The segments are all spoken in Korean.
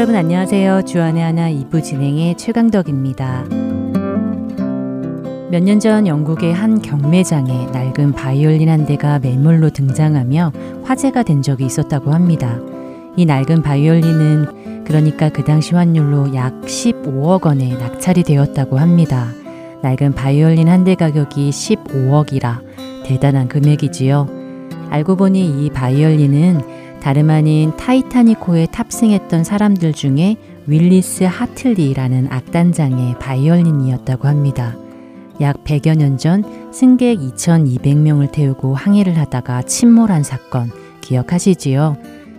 여러분 안녕하세요. 주안의 하나 2부 진행의 최강덕입니다. 몇 년 전 영국의 한 경매장에 낡은 바이올린 한 대가 매물로 등장하며 화제가 된 적이 있었다고 합니다. 이 낡은 바이올린은 그러니까 그 당시 환율로 약 15억 원에 낙찰이 되었다고 합니다. 낡은 바이올린 한 대 가격이 15억이라 대단한 금액이지요. 알고 보니 이 바이올린은 다름 아닌 타이타닉호에 탑승했던 사람들 중에 윌리스 하틀리라는 악단장의 바이올린이었다고 합니다. 약 100여 년 전 승객 2,200명을 태우고 항해를 하다가 침몰한 사건 기억하시지요?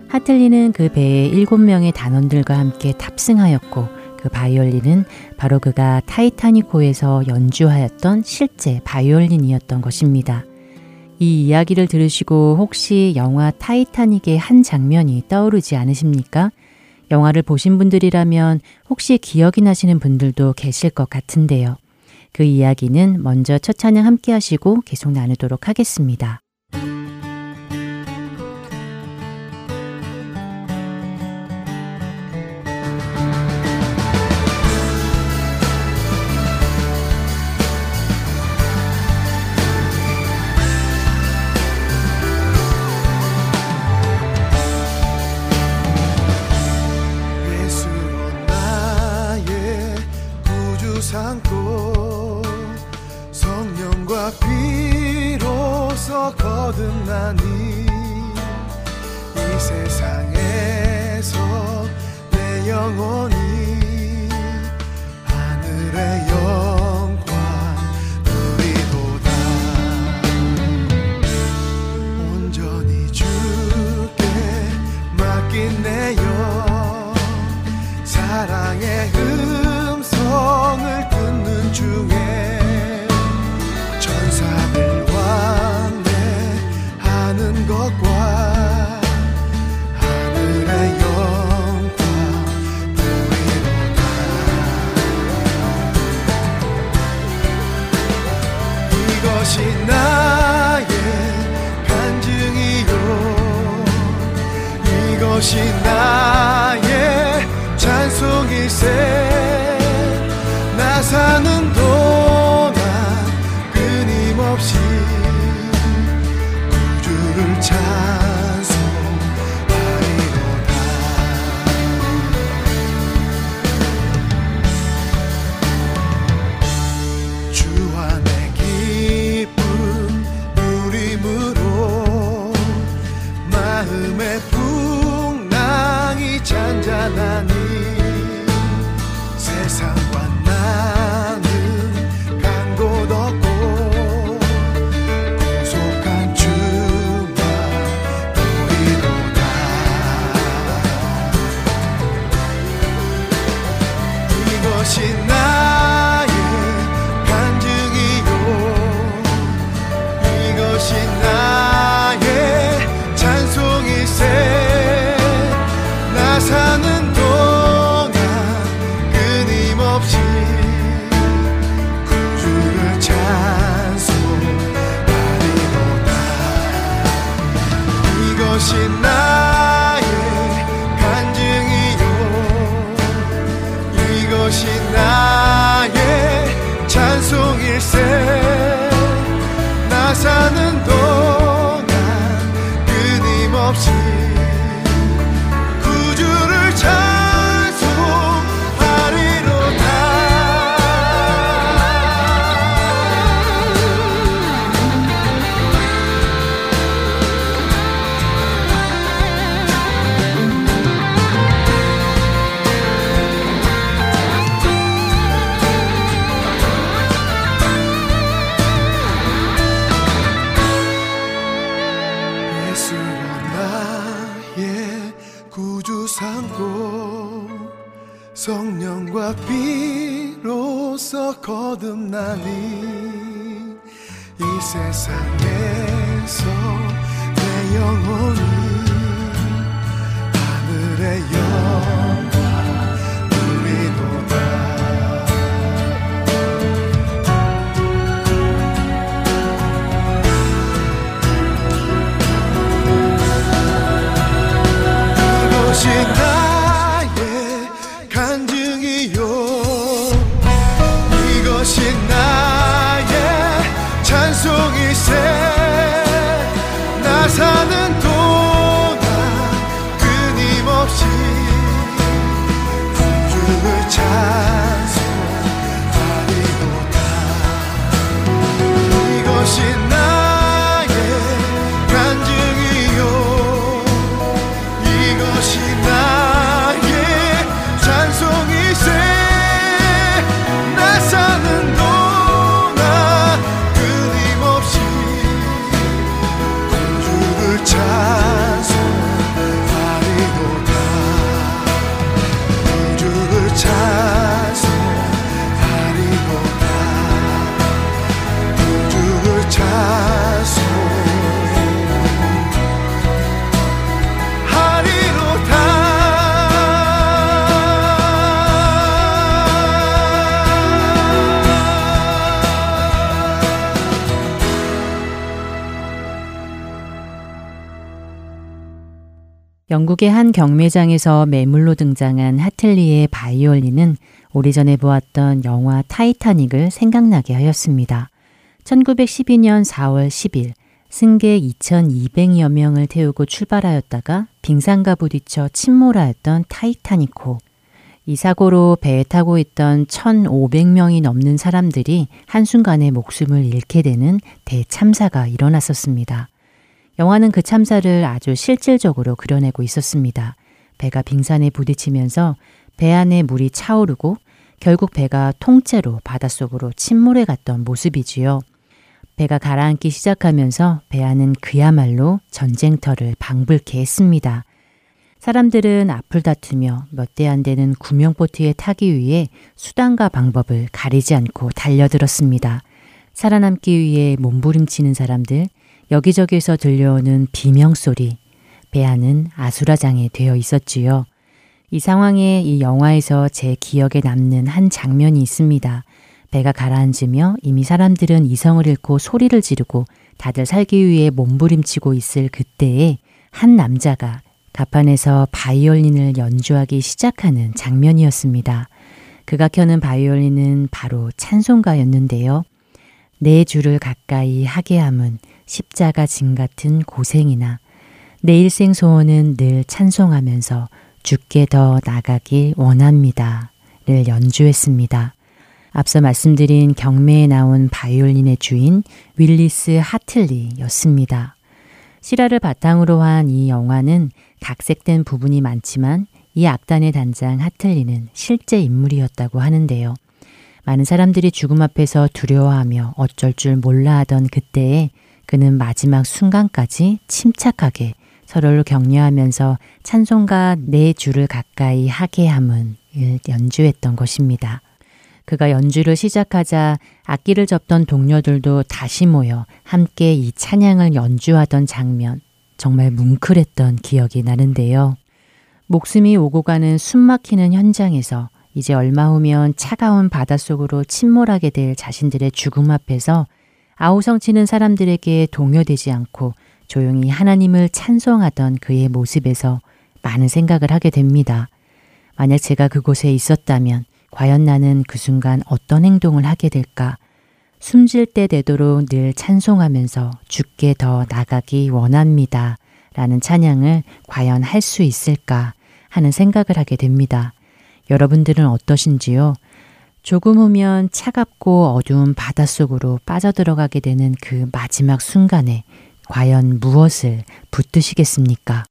하틀리는 그 배에 7명의 단원들과 함께 탑승하였고 그 바이올린은 바로 그가 타이타닉호에서 연주하였던 실제 바이올린이었던 것입니다. 이 이야기를 들으시고 혹시 영화 타이타닉의 한 장면이 떠오르지 않으십니까? 영화를 보신 분들이라면 혹시 기억이 나시는 분들도 계실 것 같은데요. 그 이야기는 먼저 첫 찬양 함께 하시고 계속 나누도록 하겠습니다. 영국의 한 경매장에서 매물로 등장한 하틀리의 바이올린은 오래전에 보았던 영화 타이타닉을 생각나게 하였습니다. 1912년 4월 10일 승객 2,200여 명을 태우고 출발하였다가 빙산과 부딪혀 침몰하였던 타이타닉호. 이 사고로 배에 타고 있던 1,500명이 넘는 사람들이 한순간에 목숨을 잃게 되는 대참사가 일어났었습니다. 영화는 그 참사를 아주 실질적으로 그려내고 있었습니다. 배가 빙산에 부딪히면서 배 안에 물이 차오르고 결국 배가 통째로 바닷속으로 침몰해 갔던 모습이지요. 배가 가라앉기 시작하면서 배 안은 그야말로 전쟁터를 방불케 했습니다. 사람들은 앞을 다투며 몇 대 안 되는 구명보트에 타기 위해 수단과 방법을 가리지 않고 달려들었습니다. 살아남기 위해 몸부림치는 사람들, 여기저기서 들려오는 비명소리, 배 안은 아수라장에 되어 있었지요. 이 상황에 이 영화에서 제 기억에 남는 한 장면이 있습니다. 배가 가라앉으며 이미 사람들은 이성을 잃고 소리를 지르고 다들 살기 위해 몸부림치고 있을 그때에 한 남자가 가판에서 바이올린을 연주하기 시작하는 장면이었습니다. 그가 켜는 바이올린은 바로 찬송가였는데요. 내 주를 가까이 하게 함은 십자가 진 같은 고생이나 내 일생 소원은 늘 찬송하면서 죽게 더 나가길 원합니다. 를 연주했습니다. 앞서 말씀드린 경매에 나온 바이올린의 주인 윌리스 하틀리였습니다. 실화를 바탕으로 한 이 영화는 각색된 부분이 많지만 이 악단의 단장 하틀리는 실제 인물이었다고 하는데요. 많은 사람들이 죽음 앞에서 두려워하며 어쩔 줄 몰라 하던 그때에 그는 마지막 순간까지 침착하게 서로를 격려하면서 찬송가 네 줄을 가까이 하게 함은 연주했던 것입니다. 그가 연주를 시작하자 악기를 접던 동료들도 다시 모여 함께 이 찬양을 연주하던 장면, 정말 뭉클했던 기억이 나는데요. 목숨이 오고 가는 숨 막히는 현장에서 이제 얼마 후면 차가운 바닷속으로 침몰하게 될 자신들의 죽음 앞에서 아우성치는 사람들에게 동요되지 않고 조용히 하나님을 찬송하던 그의 모습에서 많은 생각을 하게 됩니다. 만약 제가 그곳에 있었다면 과연 나는 그 순간 어떤 행동을 하게 될까? 숨질 때 되도록 늘 찬송하면서 죽게 더 나가기 원합니다. 라는 찬양을 과연 할 수 있을까 하는 생각을 하게 됩니다. 여러분들은 어떠신지요? 조금 후면 차갑고 어두운 바닷속으로 빠져들어가게 되는 그 마지막 순간에 과연 무엇을 붙드시겠습니까?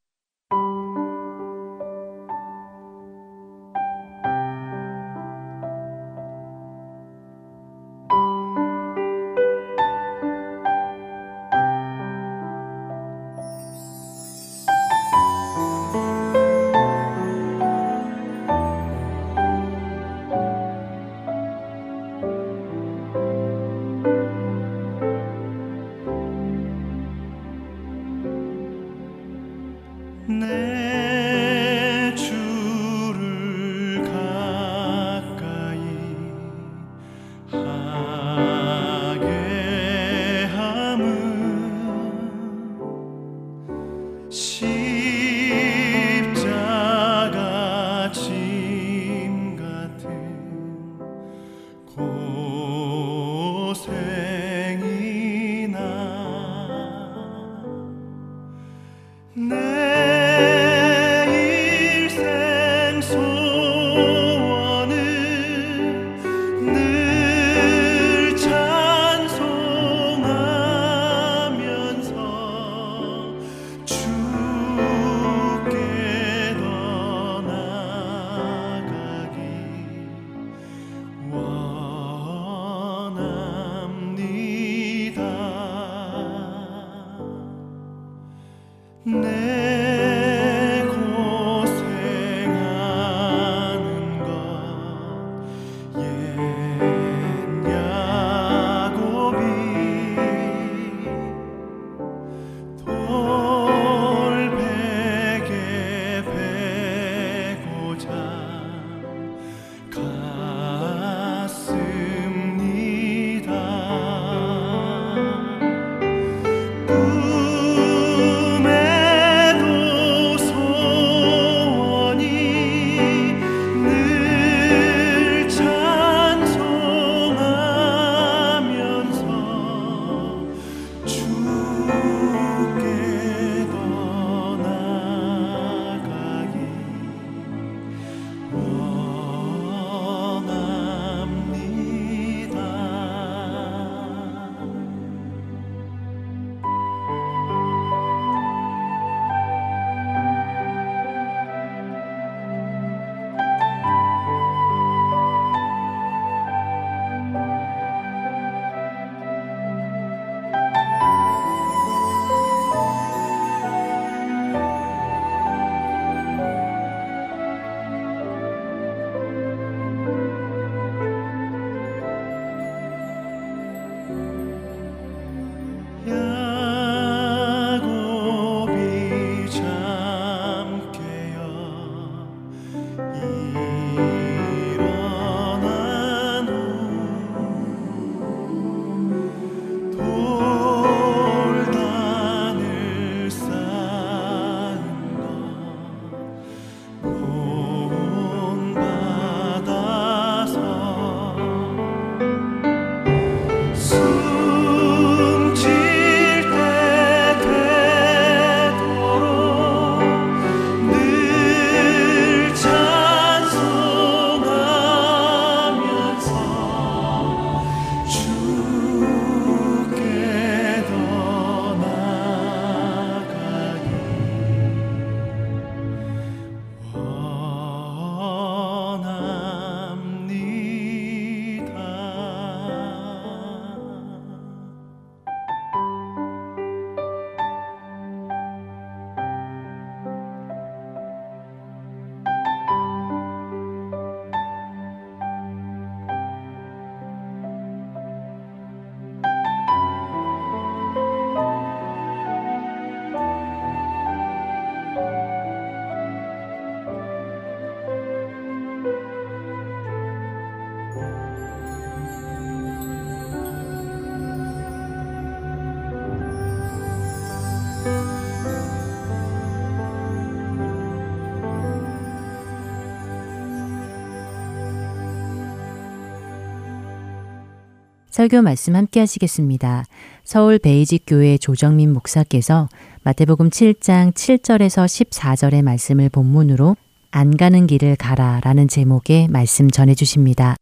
설교 말씀 함께 하시겠습니다. 서울 베이직 교회 조정민 목사께서 마태복음 7장 7절에서 14절의 말씀을 본문으로 안 가는 길을 가라 라는 제목의 말씀 전해 주십니다.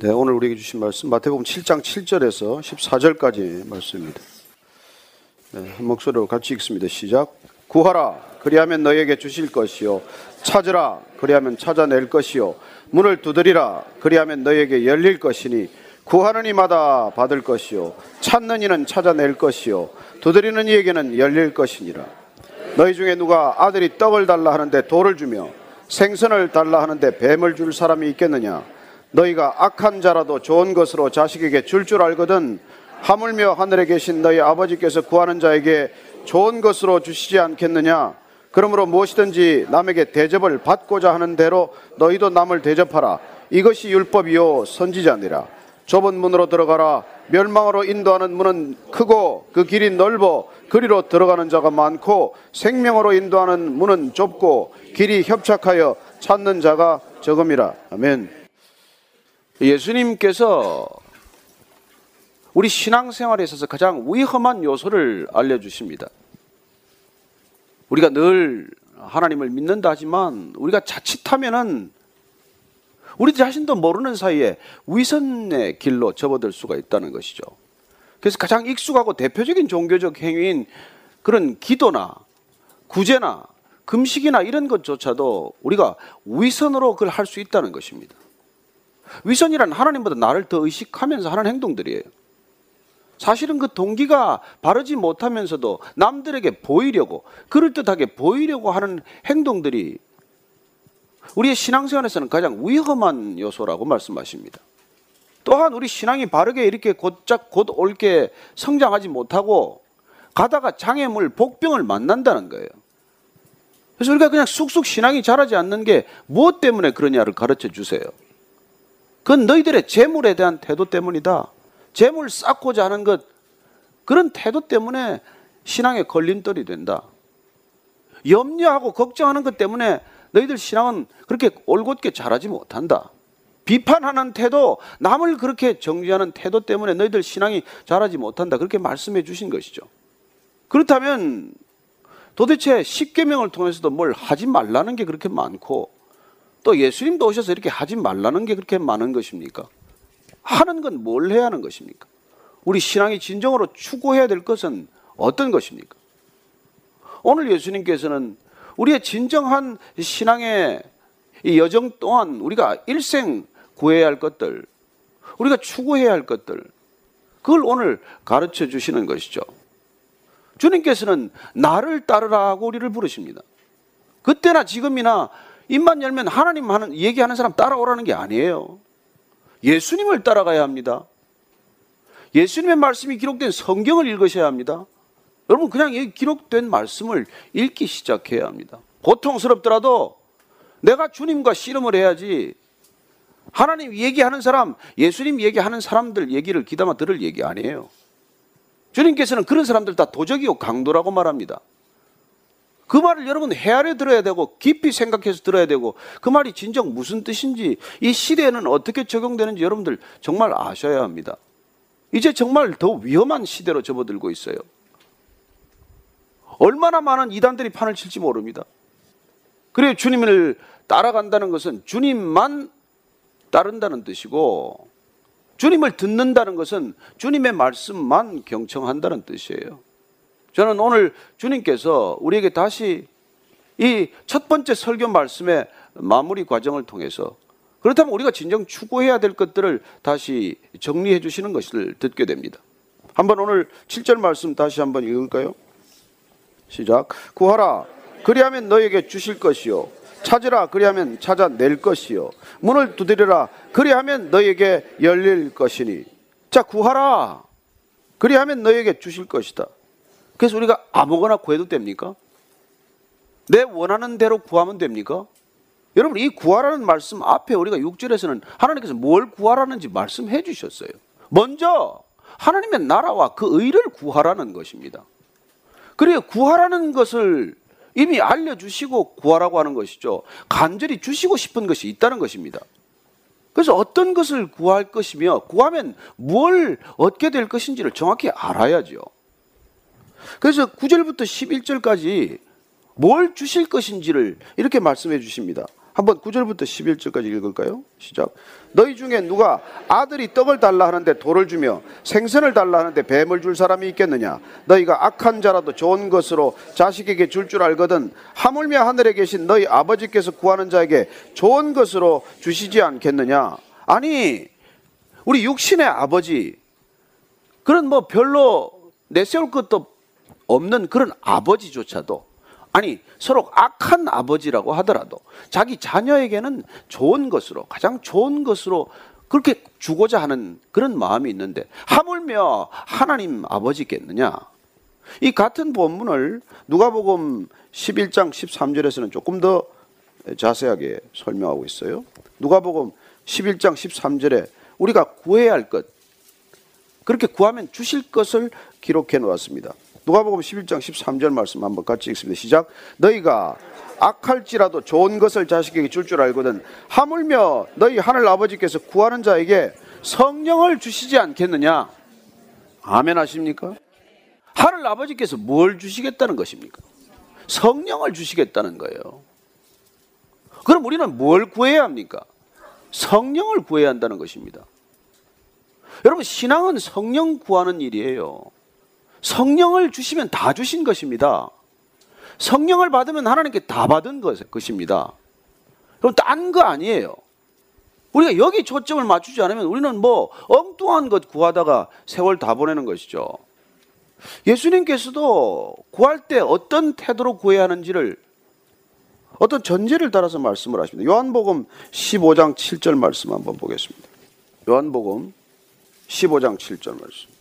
네, 오늘 우리에게 주신 말씀 마태복음 7장 7절에서 14절까지 말씀입니다. 네, 한 목소리로 같이 읽습니다. 시작. 구하라 그리하면 너에게 주실 것이요. 찾으라. 그리하면 찾아낼 것이요. 문을 두드리라. 그리하면 너에게 열릴 것이니 구하는 이마다 받을 것이요. 찾는 이는 찾아낼 것이요. 두드리는 이에게는 열릴 것이니라. 너희 중에 누가 아들이 떡을 달라 하는데 돌을 주며 생선을 달라 하는데 뱀을 줄 사람이 있겠느냐? 너희가 악한 자라도 좋은 것으로 자식에게 줄줄 줄 알거든 하물며 하늘에 계신 너희 아버지께서 구하는 자에게 좋은 것으로 주시지 않겠느냐 그러므로 무엇이든지 남에게 대접을 받고자 하는 대로 너희도 남을 대접하라. 이것이 율법이요 선지자니라. 좁은 문으로 들어가라. 멸망으로 인도하는 문은 크고 그 길이 넓어 그리로 들어가는 자가 많고 생명으로 인도하는 문은 좁고 길이 협착하여 찾는 자가 적음이라. 아멘. 예수님께서 우리 신앙생활에 있어서 가장 위험한 요소를 알려주십니다. 우리가 늘 하나님을 믿는다 하지만 우리가 자칫하면은 우리 자신도 모르는 사이에 위선의 길로 접어들 수가 있다는 것이죠. 그래서 가장 익숙하고 대표적인 종교적 행위인 그런 기도나 구제나 금식이나 이런 것조차도 우리가 위선으로 그걸 할 수 있다는 것입니다. 위선이란 하나님보다 나를 더 의식하면서 하는 행동들이에요. 사실은 그 동기가 바르지 못하면서도 남들에게 보이려고 그럴듯하게 보이려고 하는 행동들이 우리의 신앙생활에서는 가장 위험한 요소라고 말씀하십니다. 또한 우리 신앙이 바르게 이렇게 곧작 곧 옳게 성장하지 못하고 가다가 장애물, 복병을 만난다는 거예요. 그래서 우리가 그냥 쑥쑥 신앙이 자라지 않는 게 무엇 때문에 그러냐를 가르쳐 주세요. 그건 너희들의 재물에 대한 태도 때문이다. 재물 쌓고자 하는 것 그런 태도 때문에 신앙의 걸림돌이 된다. 염려하고 걱정하는 것 때문에 너희들 신앙은 그렇게 올곧게 자라지 못한다. 비판하는 태도, 남을 그렇게 정죄하는 태도 때문에 너희들 신앙이 자라지 못한다. 그렇게 말씀해 주신 것이죠. 그렇다면 도대체 십계명을 통해서도 뭘 하지 말라는 게 그렇게 많고 또 예수님도 오셔서 이렇게 하지 말라는 게 그렇게 많은 것입니까? 하는 건 뭘 해야 하는 것입니까? 우리 신앙이 진정으로 추구해야 될 것은 어떤 것입니까? 오늘 예수님께서는 우리의 진정한 신앙의 이 여정 또한 우리가 일생 구해야 할 것들, 우리가 추구해야 할 것들, 그걸 오늘 가르쳐 주시는 것이죠. 주님께서는 나를 따르라고 우리를 부르십니다. 그때나 지금이나 입만 열면 하나님 하는 얘기하는 사람 따라오라는 게 아니에요. 예수님을 따라가야 합니다. 예수님의 말씀이 기록된 성경을 읽으셔야 합니다. 여러분 그냥 이 기록된 말씀을 읽기 시작해야 합니다. 고통스럽더라도 내가 주님과 씨름을 해야지 하나님 얘기하는 사람, 예수님 얘기하는 사람들 얘기를 귀담아 들을 얘기 아니에요. 주님께서는 그런 사람들 다 도적이요 강도라고 말합니다. 그 말을 여러분 헤아려 들어야 되고 깊이 생각해서 들어야 되고 그 말이 진정 무슨 뜻인지 이 시대에는 어떻게 적용되는지 여러분들 정말 아셔야 합니다. 이제 정말 더 위험한 시대로 접어들고 있어요. 얼마나 많은 이단들이 판을 칠지 모릅니다. 그래 주님을 따라간다는 것은 주님만 따른다는 뜻이고 주님을 듣는다는 것은 주님의 말씀만 경청한다는 뜻이에요. 저는 오늘 주님께서 우리에게 다시 이 첫 번째 설교 말씀의 마무리 과정을 통해서 그렇다면 우리가 진정 추구해야 될 것들을 다시 정리해 주시는 것을 듣게 됩니다. 한번 오늘 7절 말씀 다시 한번 읽을까요? 시작. 구하라. 그리하면 너에게 주실 것이요. 찾으라. 그리하면 찾아낼 것이요. 문을 두드리라. 그리하면 너에게 열릴 것이니. 자, 구하라. 그리하면 너에게 주실 것이다. 그래서 우리가 아무거나 구해도 됩니까? 내 원하는 대로 구하면 됩니까? 여러분 이 구하라는 말씀 앞에 우리가 6절에서는 하나님께서 뭘 구하라는지 말씀해 주셨어요. 먼저 하나님의 나라와 그 의를 구하라는 것입니다. 그리고 구하라는 것을 이미 알려주시고 구하라고 하는 것이죠. 간절히 주시고 싶은 것이 있다는 것입니다. 그래서 어떤 것을 구할 것이며 구하면 뭘 얻게 될 것인지를 정확히 알아야죠. 그래서 9절부터 11절까지 뭘 주실 것인지를 이렇게 말씀해 주십니다. 한번 9절부터 11절까지 읽을까요? 시작. 너희 중에 누가 아들이 떡을 달라 하는데 돌을 주며 생선을 달라 하는데 뱀을 줄 사람이 있겠느냐? 너희가 악한 자라도 좋은 것으로 자식에게 줄줄 알거든 하물며 하늘에 계신 너희 아버지께서 구하는 자에게 좋은 것으로 주시지 않겠느냐? 아니, 우리 육신의 아버지 그런 뭐 별로 내세울 것도 없는 그런 아버지조차도 아니 서로 악한 아버지라고 하더라도 자기 자녀에게는 좋은 것으로 가장 좋은 것으로 그렇게 주고자 하는 그런 마음이 있는데 하물며 하나님 아버지겠느냐? 이 같은 본문을 누가복음 11장 13절에서는 조금 더 자세하게 설명하고 있어요. 누가복음 11장 13절에 우리가 구해야 할 것, 그렇게 구하면 주실 것을 기록해 놓았습니다. 누가복음 11장 13절 말씀 한번 같이 읽습니다. 시작. 너희가 악할지라도 좋은 것을 자식에게 줄줄 알거든 하물며 너희 하늘 아버지께서 구하는 자에게 성령을 주시지 않겠느냐? 아멘 하십니까? 하늘 아버지께서 뭘 주시겠다는 것입니까? 성령을 주시겠다는 거예요. 그럼 우리는 뭘 구해야 합니까? 성령을 구해야 한다는 것입니다. 여러분, 신앙은 성령 구하는 일이에요. 성령을 주시면 다 주신 것입니다. 성령을 받으면 하나님께 다 받은 것입니다. 그럼 딴 거 아니에요. 우리가 여기 초점을 맞추지 않으면 우리는 뭐 엉뚱한 것 구하다가 세월 다 보내는 것이죠. 예수님께서도 구할 때 어떤 태도로 구해야 하는지를 어떤 전제를 따라서 말씀을 하십니다. 요한복음 15장 7절 말씀 한번 보겠습니다. 요한복음 15장 7절 말씀.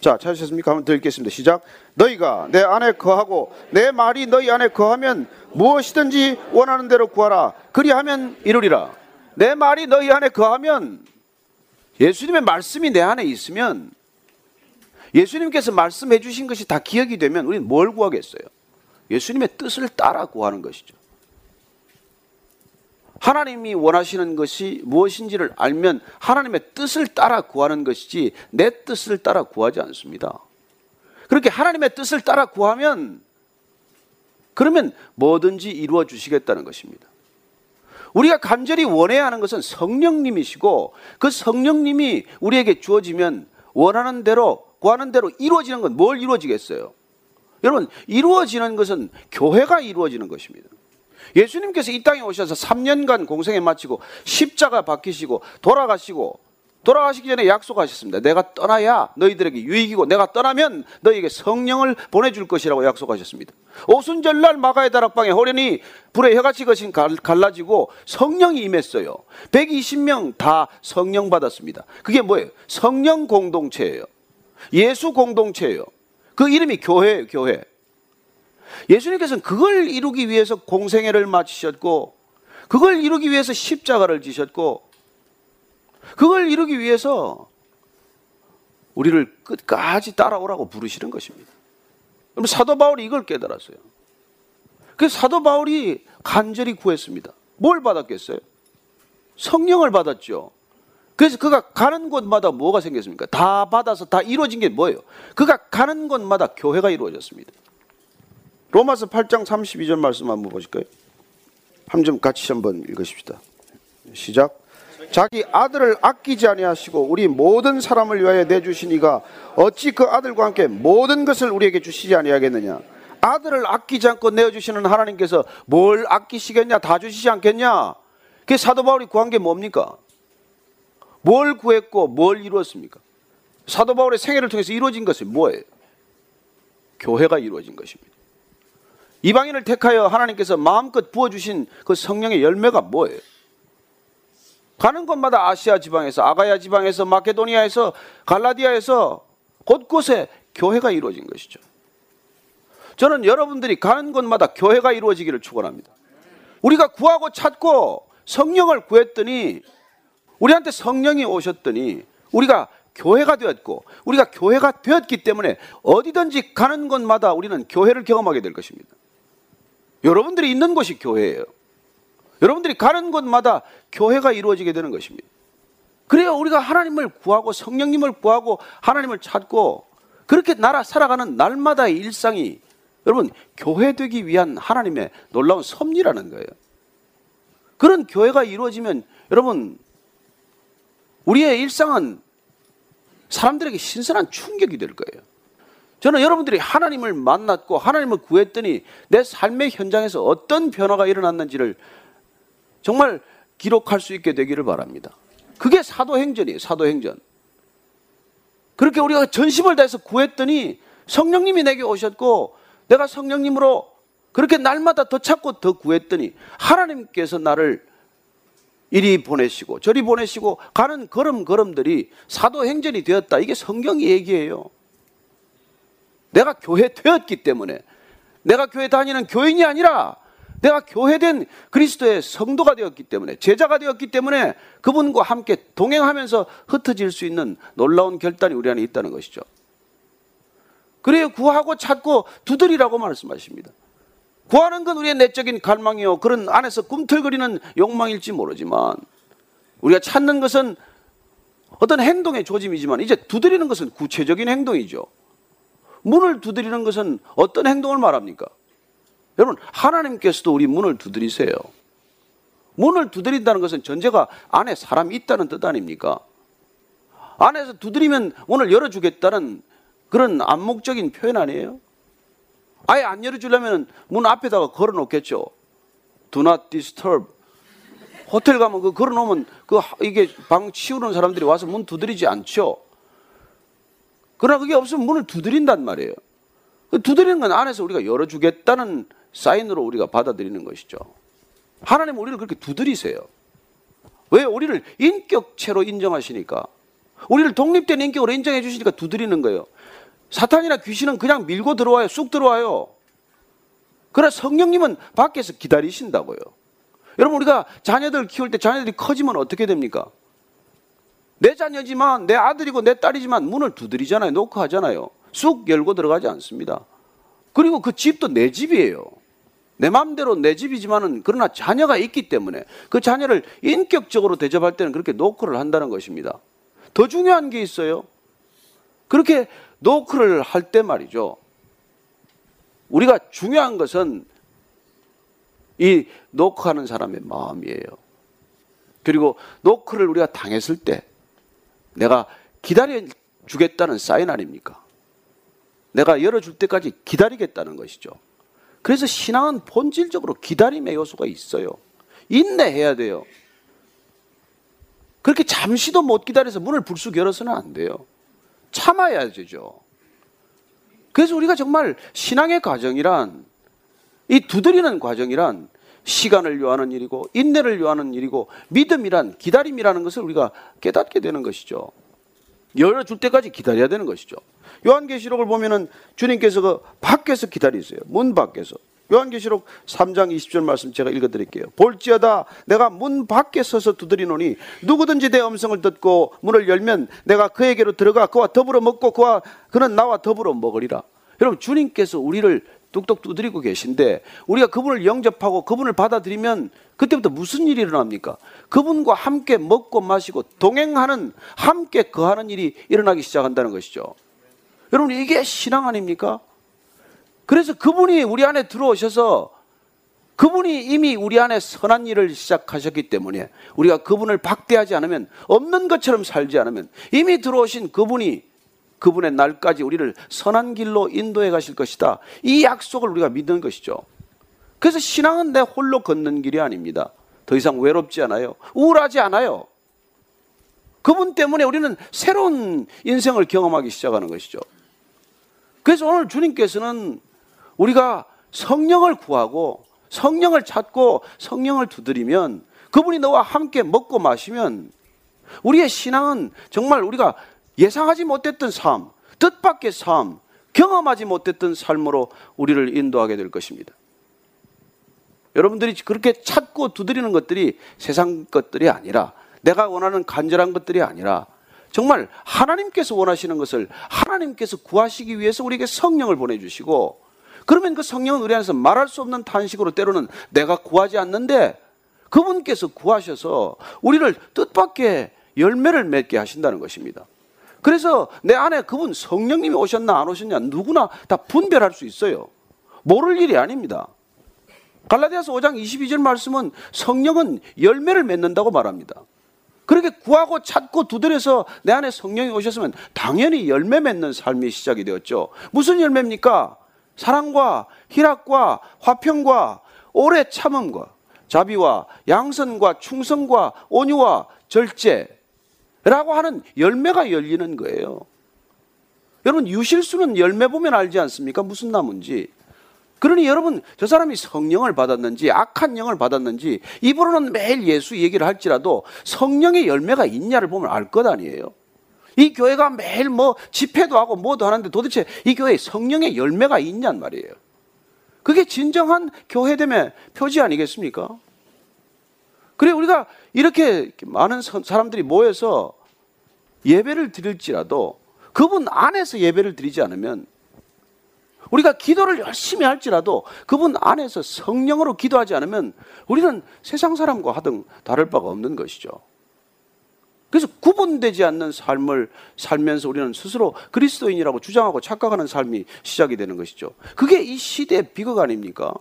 자, 찾으셨습니까? 한번 더 읽겠습니다. 시작. 너희가 내 안에 거하고 내 말이 너희 안에 거하면 무엇이든지 원하는 대로 구하라. 그리하면 이루리라. 내 말이 너희 안에 거하면 예수님의 말씀이 내 안에 있으면 예수님께서 말씀해 주신 것이 다 기억이 되면 우리는 뭘 구하겠어요? 예수님의 뜻을 따라 구하는 것이죠. 하나님이 원하시는 것이 무엇인지를 알면 하나님의 뜻을 따라 구하는 것이지 내 뜻을 따라 구하지 않습니다. 그렇게 하나님의 뜻을 따라 구하면 그러면 뭐든지 이루어 주시겠다는 것입니다. 우리가 간절히 원해야 하는 것은 성령님이시고 그 성령님이 우리에게 주어지면 원하는 대로 구하는 대로 이루어지는 건 뭘 이루어지겠어요? 여러분, 이루어지는 것은 교회가 이루어지는 것입니다. 예수님께서 이 땅에 오셔서 3년간 공생에 마치고 십자가 박히시고 돌아가시고 돌아가시기 전에 약속하셨습니다. 내가 떠나야 너희들에게 유익이고 내가 떠나면 너희에게 성령을 보내줄 것이라고 약속하셨습니다. 오순절날 마가의 다락방에 호련히 불에 혀같이 거신 갈라지고 성령이 임했어요. 120명 다 성령 받았습니다. 그게 뭐예요? 성령 공동체예요. 예수 공동체예요. 그 이름이 교회예요, 교회. 예수님께서는 그걸 이루기 위해서 공생애를 마치셨고 그걸 이루기 위해서 십자가를 지셨고 그걸 이루기 위해서 우리를 끝까지 따라오라고 부르시는 것입니다. 그럼 사도 바울이 이걸 깨달았어요. 그 사도 바울이 간절히 구했습니다. 뭘 받았겠어요? 성령을 받았죠. 그래서 그가 가는 곳마다 뭐가 생겼습니까? 다 받아서 다 이루어진 게 뭐예요? 그가 가는 곳마다 교회가 이루어졌습니다. 로마서 8장 32절 말씀 한번 보실까요? 한 점 같이 한번 읽으십시다. 시작. 자기 아들을 아끼지 아니하시고 우리 모든 사람을 위하여 내주시니가 어찌 그 아들과 함께 모든 것을 우리에게 주시지 아니하겠느냐? 아들을 아끼지 않고 내어주시는 하나님께서 뭘 아끼시겠냐? 다 주시지 않겠냐? 그 사도 바울이 구한 게 뭡니까? 뭘 구했고 뭘 이루었습니까? 사도 바울의 생애를 통해서 이루어진 것은 뭐예요? 교회가 이루어진 것입니다. 이방인을 택하여 하나님께서 마음껏 부어주신 그 성령의 열매가 뭐예요? 가는 곳마다 아시아 지방에서, 아가야 지방에서, 마케도니아에서, 갈라디아에서 곳곳에 교회가 이루어진 것이죠. 저는 여러분들이 가는 곳마다 교회가 이루어지기를 축원합니다. 우리가 구하고 찾고 성령을 구했더니 우리한테 성령이 오셨더니 우리가 교회가 되었고 우리가 교회가 되었기 때문에 어디든지 가는 곳마다 우리는 교회를 경험하게 될 것입니다. 여러분들이 있는 곳이 교회예요. 여러분들이 가는 곳마다 교회가 이루어지게 되는 것입니다. 그래야 우리가 하나님을 구하고 성령님을 구하고 하나님을 찾고 그렇게 나라 살아가는 날마다의 일상이 여러분 교회 되기 위한 하나님의 놀라운 섭리라는 거예요. 그런 교회가 이루어지면 여러분 우리의 일상은 사람들에게 신선한 충격이 될 거예요. 저는 여러분들이 하나님을 만났고 하나님을 구했더니 내 삶의 현장에서 어떤 변화가 일어났는지를 정말 기록할 수 있게 되기를 바랍니다. 그게 사도행전이에요, 사도행전. 그렇게 우리가 전심을 다해서 구했더니 성령님이 내게 오셨고 내가 성령님으로 그렇게 날마다 더 찾고 더 구했더니 하나님께서 나를 이리 보내시고 저리 보내시고 가는 걸음걸음들이 사도행전이 되었다. 이게 성경이 얘기해요. 내가 교회 되었기 때문에 내가 교회 다니는 교인이 아니라 내가 교회된 그리스도의 성도가 되었기 때문에 제자가 되었기 때문에 그분과 함께 동행하면서 흩어질 수 있는 놀라운 결단이 우리 안에 있다는 것이죠. 그래요 구하고 찾고 두드리라고 말씀하십니다. 구하는 건 우리의 내적인 갈망이요. 그런 안에서 꿈틀거리는 욕망일지 모르지만 우리가 찾는 것은 어떤 행동의 조짐이지만 이제 두드리는 것은 구체적인 행동이죠. 문을 두드리는 것은 어떤 행동을 말합니까? 여러분, 하나님께서도 우리 문을 두드리세요. 문을 두드린다는 것은 전제가 안에 사람이 있다는 뜻 아닙니까? 안에서 두드리면 문을 열어주겠다는 그런 암묵적인 표현 아니에요? 아예 안 열어주려면 문 앞에다가 걸어 놓겠죠. Do not disturb. 호텔 가면 그 걸어 놓으면 그 이게 방 치우는 사람들이 와서 문 두드리지 않죠. 그러나 그게 없으면 문을 두드린단 말이에요. 그 두드리는 건 안에서 우리가 열어주겠다는 사인으로 우리가 받아들이는 것이죠. 하나님 우리를 그렇게 두드리세요. 왜? 우리를 인격체로 인정하시니까. 우리를 독립된 인격으로 인정해 주시니까 두드리는 거예요. 사탄이나 귀신은 그냥 밀고 들어와요. 쑥 들어와요. 그러나 성령님은 밖에서 기다리신다고요. 여러분, 우리가 자녀들 키울 때 자녀들이 커지면 어떻게 됩니까? 내 자녀지만, 내 아들이고 내 딸이지만 문을 두드리잖아요. 놓고 하잖아요. 쑥 열고 들어가지 않습니다. 그리고 그 집도 내 집이에요. 내 마음대로 내 집이지만은 그러나 자녀가 있기 때문에 그 자녀를 인격적으로 대접할 때는 그렇게 노크를 한다는 것입니다. 더 중요한 게 있어요. 그렇게 노크를 할 때 말이죠. 우리가 중요한 것은 이 노크하는 사람의 마음이에요. 그리고 노크를 우리가 당했을 때 내가 기다려 주겠다는 사인 아닙니까? 내가 열어줄 때까지 기다리겠다는 것이죠. 그래서 신앙은 본질적으로 기다림의 요소가 있어요. 인내해야 돼요. 그렇게 잠시도 못 기다려서 문을 불쑥 열어서는 안 돼요. 참아야 되죠. 그래서 우리가 정말 신앙의 과정이란 이 두드리는 과정이란 시간을 요하는 일이고 인내를 요하는 일이고 믿음이란 기다림이라는 것을 우리가 깨닫게 되는 것이죠. 열어줄 때까지 기다려야 되는 것이죠. 요한계시록을 보면은 주님께서 그 밖에서 기다리세요. 문 밖에서. 요한계시록 3장 20절 말씀 제가 읽어드릴게요. 볼지어다 내가 문 밖에 서서 두드리노니 누구든지 내 음성을 듣고 문을 열면 내가 그에게로 들어가 그와 더불어 먹고 그와 그는 나와 더불어 먹으리라. 여러분 주님께서 우리를 뚝뚝 두드리고 계신데 우리가 그분을 영접하고 그분을 받아들이면 그때부터 무슨 일이 일어납니까? 그분과 함께 먹고 마시고 동행하는 함께 거하는 일이 일어나기 시작한다는 것이죠. 여러분 이게 신앙 아닙니까? 그래서 그분이 우리 안에 들어오셔서 그분이 이미 우리 안에 선한 일을 시작하셨기 때문에 우리가 그분을 박대하지 않으면 없는 것처럼 살지 않으면 이미 들어오신 그분이 그분의 날까지 우리를 선한 길로 인도해 가실 것이다. 이 약속을 우리가 믿는 것이죠. 그래서 신앙은 내 홀로 걷는 길이 아닙니다. 더 이상 외롭지 않아요. 우울하지 않아요. 그분 때문에 우리는 새로운 인생을 경험하기 시작하는 것이죠. 그래서 오늘 주님께서는 우리가 성령을 구하고 성령을 찾고 성령을 두드리면 그분이 너와 함께 먹고 마시면 우리의 신앙은 정말 우리가 예상하지 못했던 삶, 뜻밖의 삶, 경험하지 못했던 삶으로 우리를 인도하게 될 것입니다. 여러분들이 그렇게 찾고 두드리는 것들이 세상 것들이 아니라 내가 원하는 간절한 것들이 아니라 정말 하나님께서 원하시는 것을 하나님께서 구하시기 위해서 우리에게 성령을 보내주시고 그러면 그 성령은 우리 안에서 말할 수 없는 탄식으로 때로는 내가 구하지 않는데 그분께서 구하셔서 우리를 뜻밖의 열매를 맺게 하신다는 것입니다. 그래서 내 안에 그분 성령님이 오셨나 안 오셨냐 누구나 다 분별할 수 있어요. 모를 일이 아닙니다. 갈라디아서 5장 22절 말씀은 성령은 열매를 맺는다고 말합니다. 그렇게 구하고 찾고 두드려서 내 안에 성령이 오셨으면 당연히 열매 맺는 삶이 시작이 되었죠. 무슨 열매입니까? 사랑과 희락과 화평과 오래 참음과 자비와 양선과 충성과 온유와 절제 라고 하는 열매가 열리는 거예요. 여러분 유실수는 열매 보면 알지 않습니까? 무슨 나무인지. 그러니 여러분 저 사람이 성령을 받았는지 악한 영을 받았는지 입으로는 매일 예수 얘기를 할지라도 성령의 열매가 있냐를 보면 알 것 아니에요. 이 교회가 매일 뭐 집회도 하고 뭐도 하는데 도대체 이 교회에 성령의 열매가 있냔 말이에요. 그게 진정한 교회됨의 표지 아니겠습니까? 그래 우리가 이렇게 많은 사람들이 모여서 예배를 드릴지라도 그분 안에서 예배를 드리지 않으면 우리가 기도를 열심히 할지라도 그분 안에서 성령으로 기도하지 않으면 우리는 세상 사람과 하등 다를 바가 없는 것이죠. 그래서 구분되지 않는 삶을 살면서 우리는 스스로 그리스도인이라고 주장하고 착각하는 삶이 시작이 되는 것이죠. 그게 이 시대의 비극 아닙니까?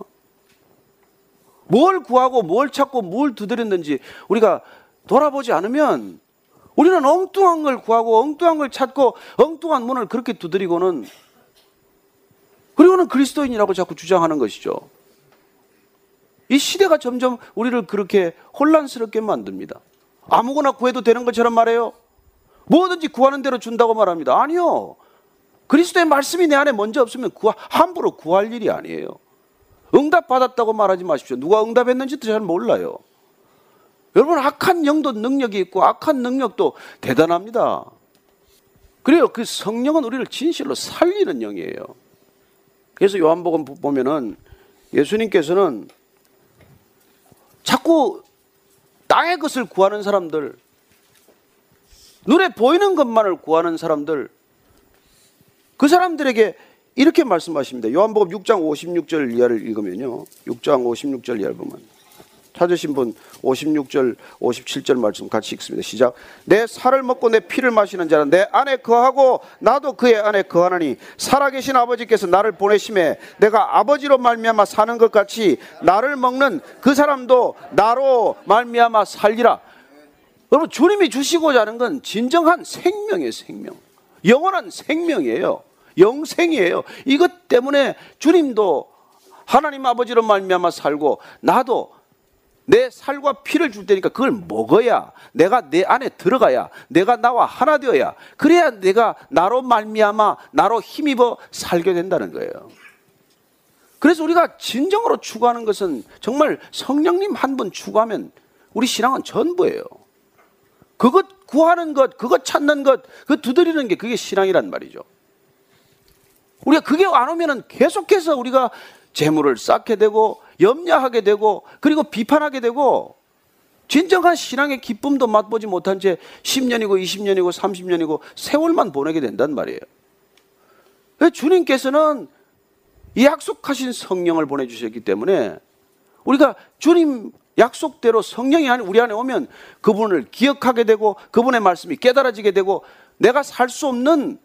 뭘 구하고 뭘 찾고 뭘 두드렸는지 우리가 돌아보지 않으면 우리는 엉뚱한 걸 구하고 엉뚱한 걸 찾고 엉뚱한 문을 그렇게 두드리고는 그리고는 그리스도인이라고 자꾸 주장하는 것이죠. 이 시대가 점점 우리를 그렇게 혼란스럽게 만듭니다. 아무거나 구해도 되는 것처럼 말해요. 뭐든지 구하는 대로 준다고 말합니다. 아니요. 그리스도의 말씀이 내 안에 먼저 없으면 구하, 함부로 구할 일이 아니에요. 응답 받았다고 말하지 마십시오. 누가 응답했는지도 잘 몰라요. 여러분 악한 영도 능력이 있고 악한 능력도 대단합니다. 그래요. 그 성령은 우리를 진실로 살리는 영이에요. 그래서 요한복음 보면은 예수님께서는 자꾸 땅의 것을 구하는 사람들, 눈에 보이는 것만을 구하는 사람들, 그 사람들에게 이렇게 말씀하십니다. 요한복음 6장 56절 이하를 읽으면요. 6장 56절 이하를 보면 찾으신 분 56절 57절 말씀 같이 읽습니다. 시작. 내 살을 먹고 내 피를 마시는 자는 내 안에 거하고 나도 그의 안에 거하나니 살아계신 아버지께서 나를 보내심에 내가 아버지로 말미암아 사는 것 같이 나를 먹는 그 사람도 나로 말미암아 살리라. 여러분 주님이 주시고자 하는 건 진정한 생명의 생명. 영원한 생명이에요. 영생이에요. 이것 때문에 주님도 하나님 아버지로 말미암아 살고 나도 내 살과 피를 줄 테니까 그걸 먹어야 내가 내 안에 들어가야 내가 나와 하나 되어야 그래야 내가 나로 말미암아 나로 힘입어 살게 된다는 거예요. 그래서 우리가 진정으로 추구하는 것은 정말 성령님 한 분 추구하면 우리 신앙은 전부예요. 그것 구하는 것, 그것 찾는 것, 그 두드리는 게 그게 신앙이란 말이죠. 우리가 그게 안 오면은 계속해서 우리가 재물을 쌓게 되고 염려하게 되고 그리고 비판하게 되고 진정한 신앙의 기쁨도 맛보지 못한 채 10년이고 20년이고 30년이고 세월만 보내게 된단 말이에요. 주님께서는 약속하신 성령을 보내주셨기 때문에 우리가 주님 약속대로 성령이 우리 안에 오면 그분을 기억하게 되고 그분의 말씀이 깨달아지게 되고 내가 살 수 없는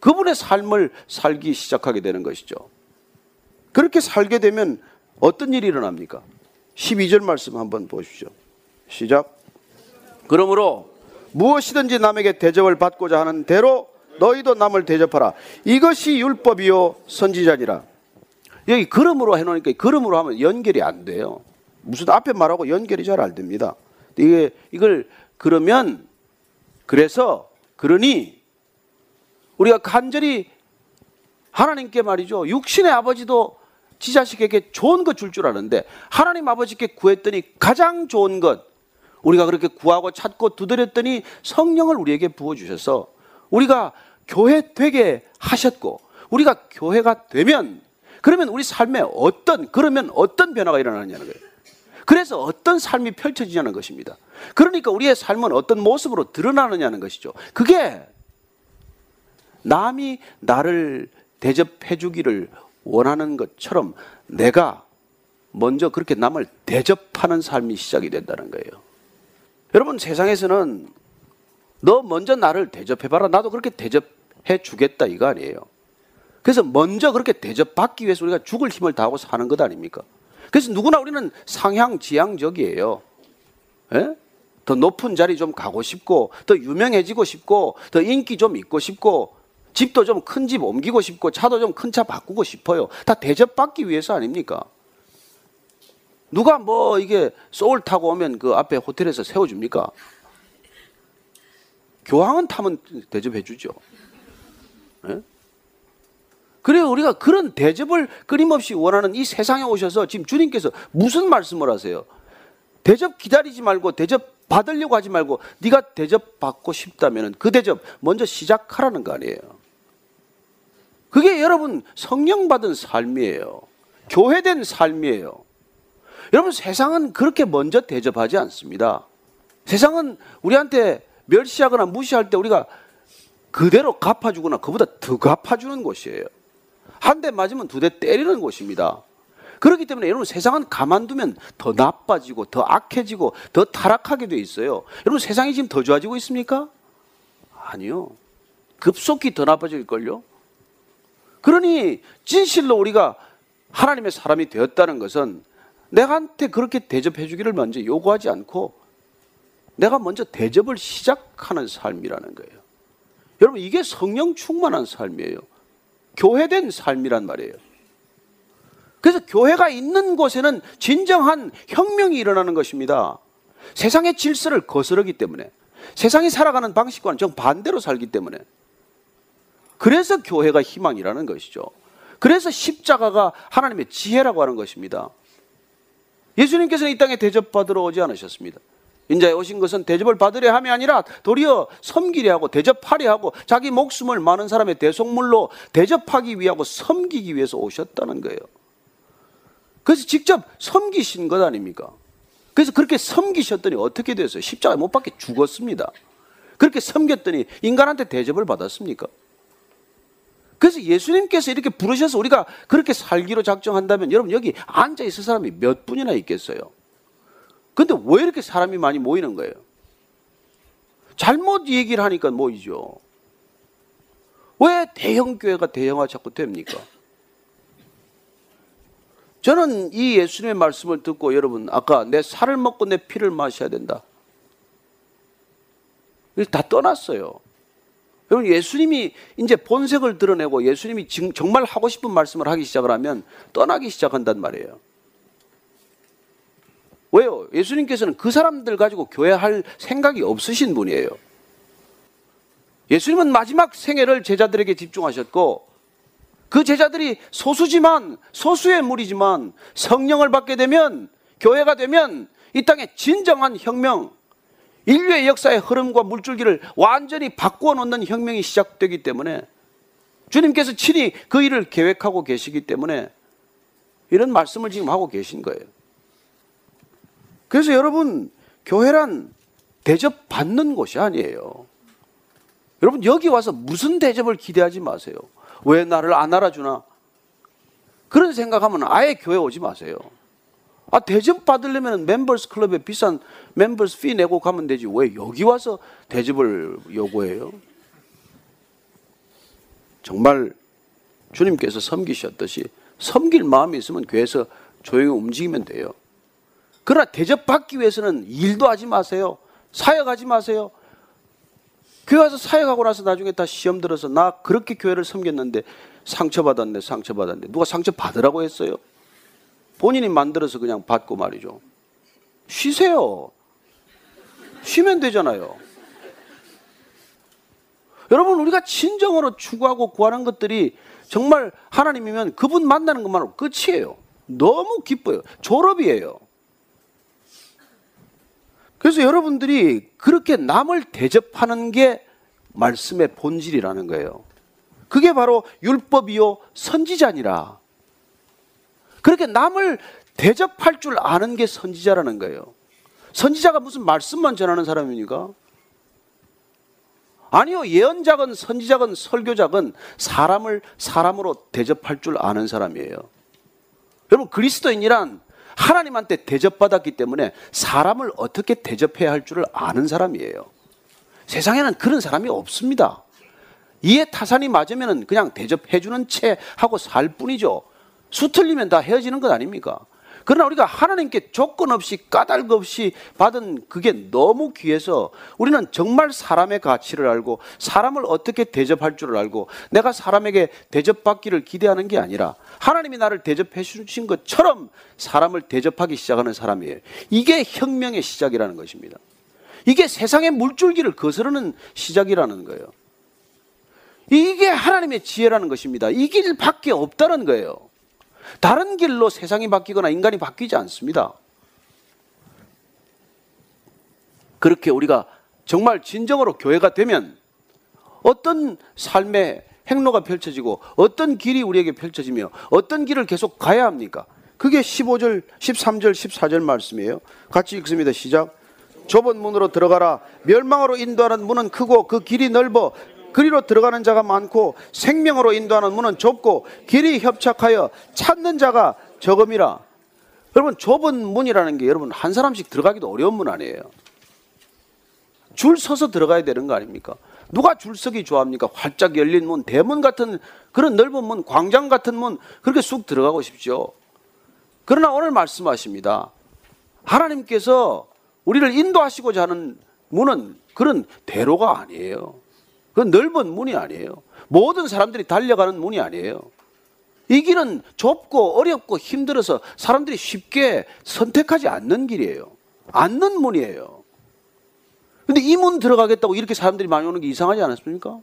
그분의 삶을 살기 시작하게 되는 것이죠. 그렇게 살게 되면 어떤 일이 일어납니까? 12절 말씀 한번 보십시오. 시작. 그러므로 무엇이든지 남에게 대접을 받고자 하는 대로 너희도 남을 대접하라. 이것이 율법이요 선지자니라. 여기 그러므로 해놓으니까 그러므로 하면 연결이 안 돼요. 무슨 앞에 말하고 연결이 잘 안 됩니다. 이게 이걸 그러면 그래서 그러니 우리가 간절히 하나님께 말이죠. 육신의 아버지도 지 자식에게 좋은 것줄줄 아는데 하나님 아버지께 구했더니 가장 좋은 것 우리가 그렇게 구하고 찾고 두드렸더니 성령을 우리에게 부어 주셔서 우리가 교회 되게 하셨고 우리가 교회가 되면 그러면 우리 삶에 어떤 그러면 어떤 변화가 일어나느냐는 거예요. 그래서 어떤 삶이 펼쳐지냐는 것입니다. 그러니까 우리의 삶은 어떤 모습으로 드러나느냐는 것이죠. 그게 남이 나를 대접해 주기를 원하는 것처럼 내가 먼저 그렇게 남을 대접하는 삶이 시작이 된다는 거예요. 여러분 세상에서는 너 먼저 나를 대접해봐라. 나도 그렇게 대접해 주겠다 이거 아니에요. 그래서 먼저 그렇게 대접받기 위해서 우리가 죽을 힘을 다하고 사는 것 아닙니까? 그래서 누구나 우리는 상향 지향적이에요. 예? 더 높은 자리 좀 가고 싶고, 더 유명해지고 싶고, 더 인기 좀 있고 싶고, 집도 좀 큰 집 옮기고 싶고, 차도 좀 큰 차 바꾸고 싶어요. 다 대접받기 위해서 아닙니까? 누가 뭐 이게 소울 타고 오면 그 앞에 호텔에서 세워줍니까? 교황은 타면 대접해 주죠. 예? 그래요. 우리가 그런 대접을 끊임없이 원하는 이 세상에 오셔서 지금 주님께서 무슨 말씀을 하세요? 대접 기다리지 말고 대접 받으려고 하지 말고 네가 대접 받고 싶다면 그 대접 먼저 시작하라는 거 아니에요. 그게 여러분 성령 받은 삶이에요. 교회된 삶이에요. 여러분 세상은 그렇게 먼저 대접하지 않습니다. 세상은 우리한테 멸시하거나 무시할 때 우리가 그대로 갚아주거나 그보다 더 갚아주는 곳이에요. 한 대 맞으면 두 대 때리는 곳입니다. 그렇기 때문에 여러분 세상은 가만두면 더 나빠지고 더 악해지고 더 타락하게 돼 있어요. 여러분 세상이 지금 더 좋아지고 있습니까? 아니요. 급속히 더 나빠질걸요? 그러니 진실로 우리가 하나님의 사람이 되었다는 것은 내가한테 그렇게 대접해 주기를 먼저 요구하지 않고 내가 먼저 대접을 시작하는 삶이라는 거예요. 여러분 이게 성령 충만한 삶이에요. 교회된 삶이란 말이에요. 그래서 교회가 있는 곳에는 진정한 혁명이 일어나는 것입니다. 세상의 질서를 거스르기 때문에 세상이 살아가는 방식과는 정반대로 살기 때문에 그래서 교회가 희망이라는 것이죠. 그래서 십자가가 하나님의 지혜라고 하는 것입니다. 예수님께서는 이 땅에 대접받으러 오지 않으셨습니다. 인자에 오신 것은 대접을 받으려 함이 아니라 도리어 섬기려 하고 대접하려 하고 자기 목숨을 많은 사람의 대속물로 대접하기 위하고 섬기기 위해서 오셨다는 거예요. 그래서 직접 섬기신 것 아닙니까? 그래서 그렇게 섬기셨더니 어떻게 됐어요? 십자가에 못 박혀 죽었습니다. 그렇게 섬겼더니 인간한테 대접을 받았습니까? 그래서 예수님께서 이렇게 부르셔서 우리가 그렇게 살기로 작정한다면 여러분 여기 앉아 있을 사람이 몇 분이나 있겠어요? 근데 왜 이렇게 사람이 많이 모이는 거예요? 잘못 얘기를 하니까 모이죠. 왜 대형 교회가 대형화 자꾸 됩니까? 저는 이 예수님의 말씀을 듣고 여러분 아까 내 살을 먹고 내 피를 마셔야 된다. 다 떠났어요. 여러분 예수님이 이제 본색을 드러내고 예수님이 정말 하고 싶은 말씀을 하기 시작을 하면 떠나기 시작한단 말이에요. 왜요? 예수님께서는 그 사람들 가지고 교회할 생각이 없으신 분이에요. 예수님은 마지막 생애를 제자들에게 집중하셨고 그 제자들이 소수지만 소수의 무리지만 성령을 받게 되면 교회가 되면 이 땅에 진정한 혁명 인류의 역사의 흐름과 물줄기를 완전히 바꾸어 놓는 혁명이 시작되기 때문에 주님께서 친히 그 일을 계획하고 계시기 때문에 이런 말씀을 지금 하고 계신 거예요. 그래서 여러분, 교회란 대접받는 곳이 아니에요. 여러분, 여기 와서 무슨 대접을 기대하지 마세요. 왜 나를 안 알아주나? 그런 생각하면 아예 교회 오지 마세요. 아, 대접 받으려면 멤버스 클럽에 비싼 멤버스 피 내고 가면 되지. 왜 여기 와서 대접을 요구해요? 정말 주님께서 섬기셨듯이 섬길 마음이 있으면 교회에서 조용히 움직이면 돼요. 그러나 대접받기 위해서는 일도 하지 마세요. 사역하지 마세요. 교회 와서 사역하고 나서 나중에 다 시험 들어서 나 그렇게 교회를 섬겼는데 상처받았네, 상처받았네. 누가 상처 받으라고 했어요? 본인이 만들어서 그냥 받고 말이죠. 쉬세요. 쉬면 되잖아요. 여러분, 우리가 진정으로 추구하고 구하는 것들이 정말 하나님이면 그분 만나는 것만으로 끝이에요. 너무 기뻐요. 졸업이에요. 그래서 여러분들이 그렇게 남을 대접하는 게 말씀의 본질이라는 거예요. 그게 바로 율법이요 선지자니라. 그렇게 남을 대접할 줄 아는 게 선지자라는 거예요. 선지자가 무슨 말씀만 전하는 사람입니까? 아니요. 예언자건 선지자건 설교자건 사람을 사람으로 대접할 줄 아는 사람이에요. 여러분 그리스도인이란 하나님한테 대접받았기 때문에 사람을 어떻게 대접해야 할 줄을 아는 사람이에요. 세상에는 그런 사람이 없습니다. 이에 타산이 맞으면 그냥 대접해주는 채 하고 살 뿐이죠. 수 틀리면 다 헤어지는 것 아닙니까? 그러나 우리가 하나님께 조건 없이 까닭 없이 받은 그게 너무 귀해서 우리는 정말 사람의 가치를 알고 사람을 어떻게 대접할 줄을 알고 내가 사람에게 대접받기를 기대하는 게 아니라 하나님이 나를 대접해 주신 것처럼 사람을 대접하기 시작하는 사람이에요. 이게 혁명의 시작이라는 것입니다. 이게 세상의 물줄기를 거스르는 시작이라는 거예요. 이게 하나님의 지혜라는 것입니다. 이 길밖에 없다는 거예요. 다른 길로 세상이 바뀌거나 인간이 바뀌지 않습니다. 그렇게 우리가 정말 진정으로 교회가 되면 어떤 삶의 행로가 펼쳐지고 어떤 길이 우리에게 펼쳐지며 어떤 길을 계속 가야 합니까? 그게 15절, 13절, 14절 말씀이에요. 같이 읽습니다. 시작. 좁은 문으로 들어가라. 멸망으로 인도하는 문은 크고 그 길이 넓어 그리로 들어가는 자가 많고 생명으로 인도하는 문은 좁고 길이 협착하여 찾는 자가 적음이라. 여러분 좁은 문이라는 게 여러분 한 사람씩 들어가기도 어려운 문 아니에요. 줄 서서 들어가야 되는 거 아닙니까? 누가 줄 서기 좋아합니까? 활짝 열린 문, 대문 같은 그런 넓은 문, 광장 같은 문 그렇게 쑥 들어가고 싶죠. 그러나 오늘 말씀하십니다. 하나님께서 우리를 인도하시고자 하는 문은 그런 대로가 아니에요. 그 넓은 문이 아니에요. 모든 사람들이 달려가는 문이 아니에요. 이 길은 좁고 어렵고 힘들어서 사람들이 쉽게 선택하지 않는 길이에요. 않는 문이에요. 근데 이 문 들어가겠다고 이렇게 사람들이 많이 오는 게 이상하지 않았습니까?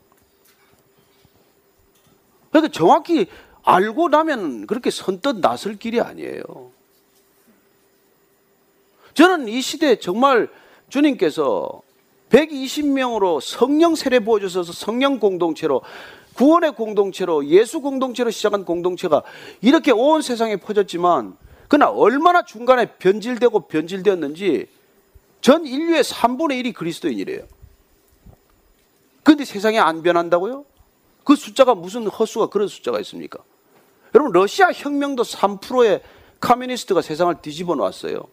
그러니까 정확히 알고 나면 그렇게 선뜻 나설 길이 아니에요. 저는 이 시대에 정말 주님께서 120명으로 성령 세례 부어주셔서 성령 공동체로 구원의 공동체로 예수 공동체로 시작한 공동체가 이렇게 온 세상에 퍼졌지만 그러나 얼마나 중간에 변질되고 변질되었는지 전 인류의 3분의 1이 그리스도인이래요. 그런데 세상에 안 변한다고요? 그 숫자가 무슨 허수가 그런 숫자가 있습니까? 여러분 러시아 혁명도 3%의 카미니스트가 세상을 뒤집어 놨어요.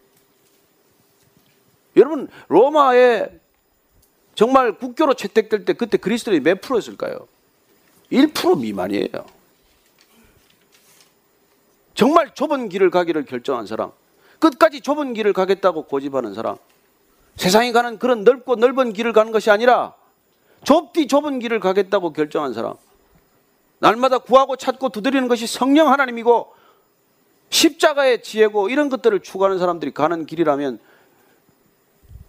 여러분 로마의 정말 국교로 채택될 때 그때 그리스도인이 몇 프로였을까요? 1% 미만이에요. 정말 좁은 길을 가기를 결정한 사람, 끝까지 좁은 길을 가겠다고 고집하는 사람, 세상이 가는 그런 넓고 넓은 길을 가는 것이 아니라 좁디 좁은 길을 가겠다고 결정한 사람, 날마다 구하고 찾고 두드리는 것이 성령 하나님이고 십자가의 지혜고 이런 것들을 추구하는 사람들이 가는 길이라면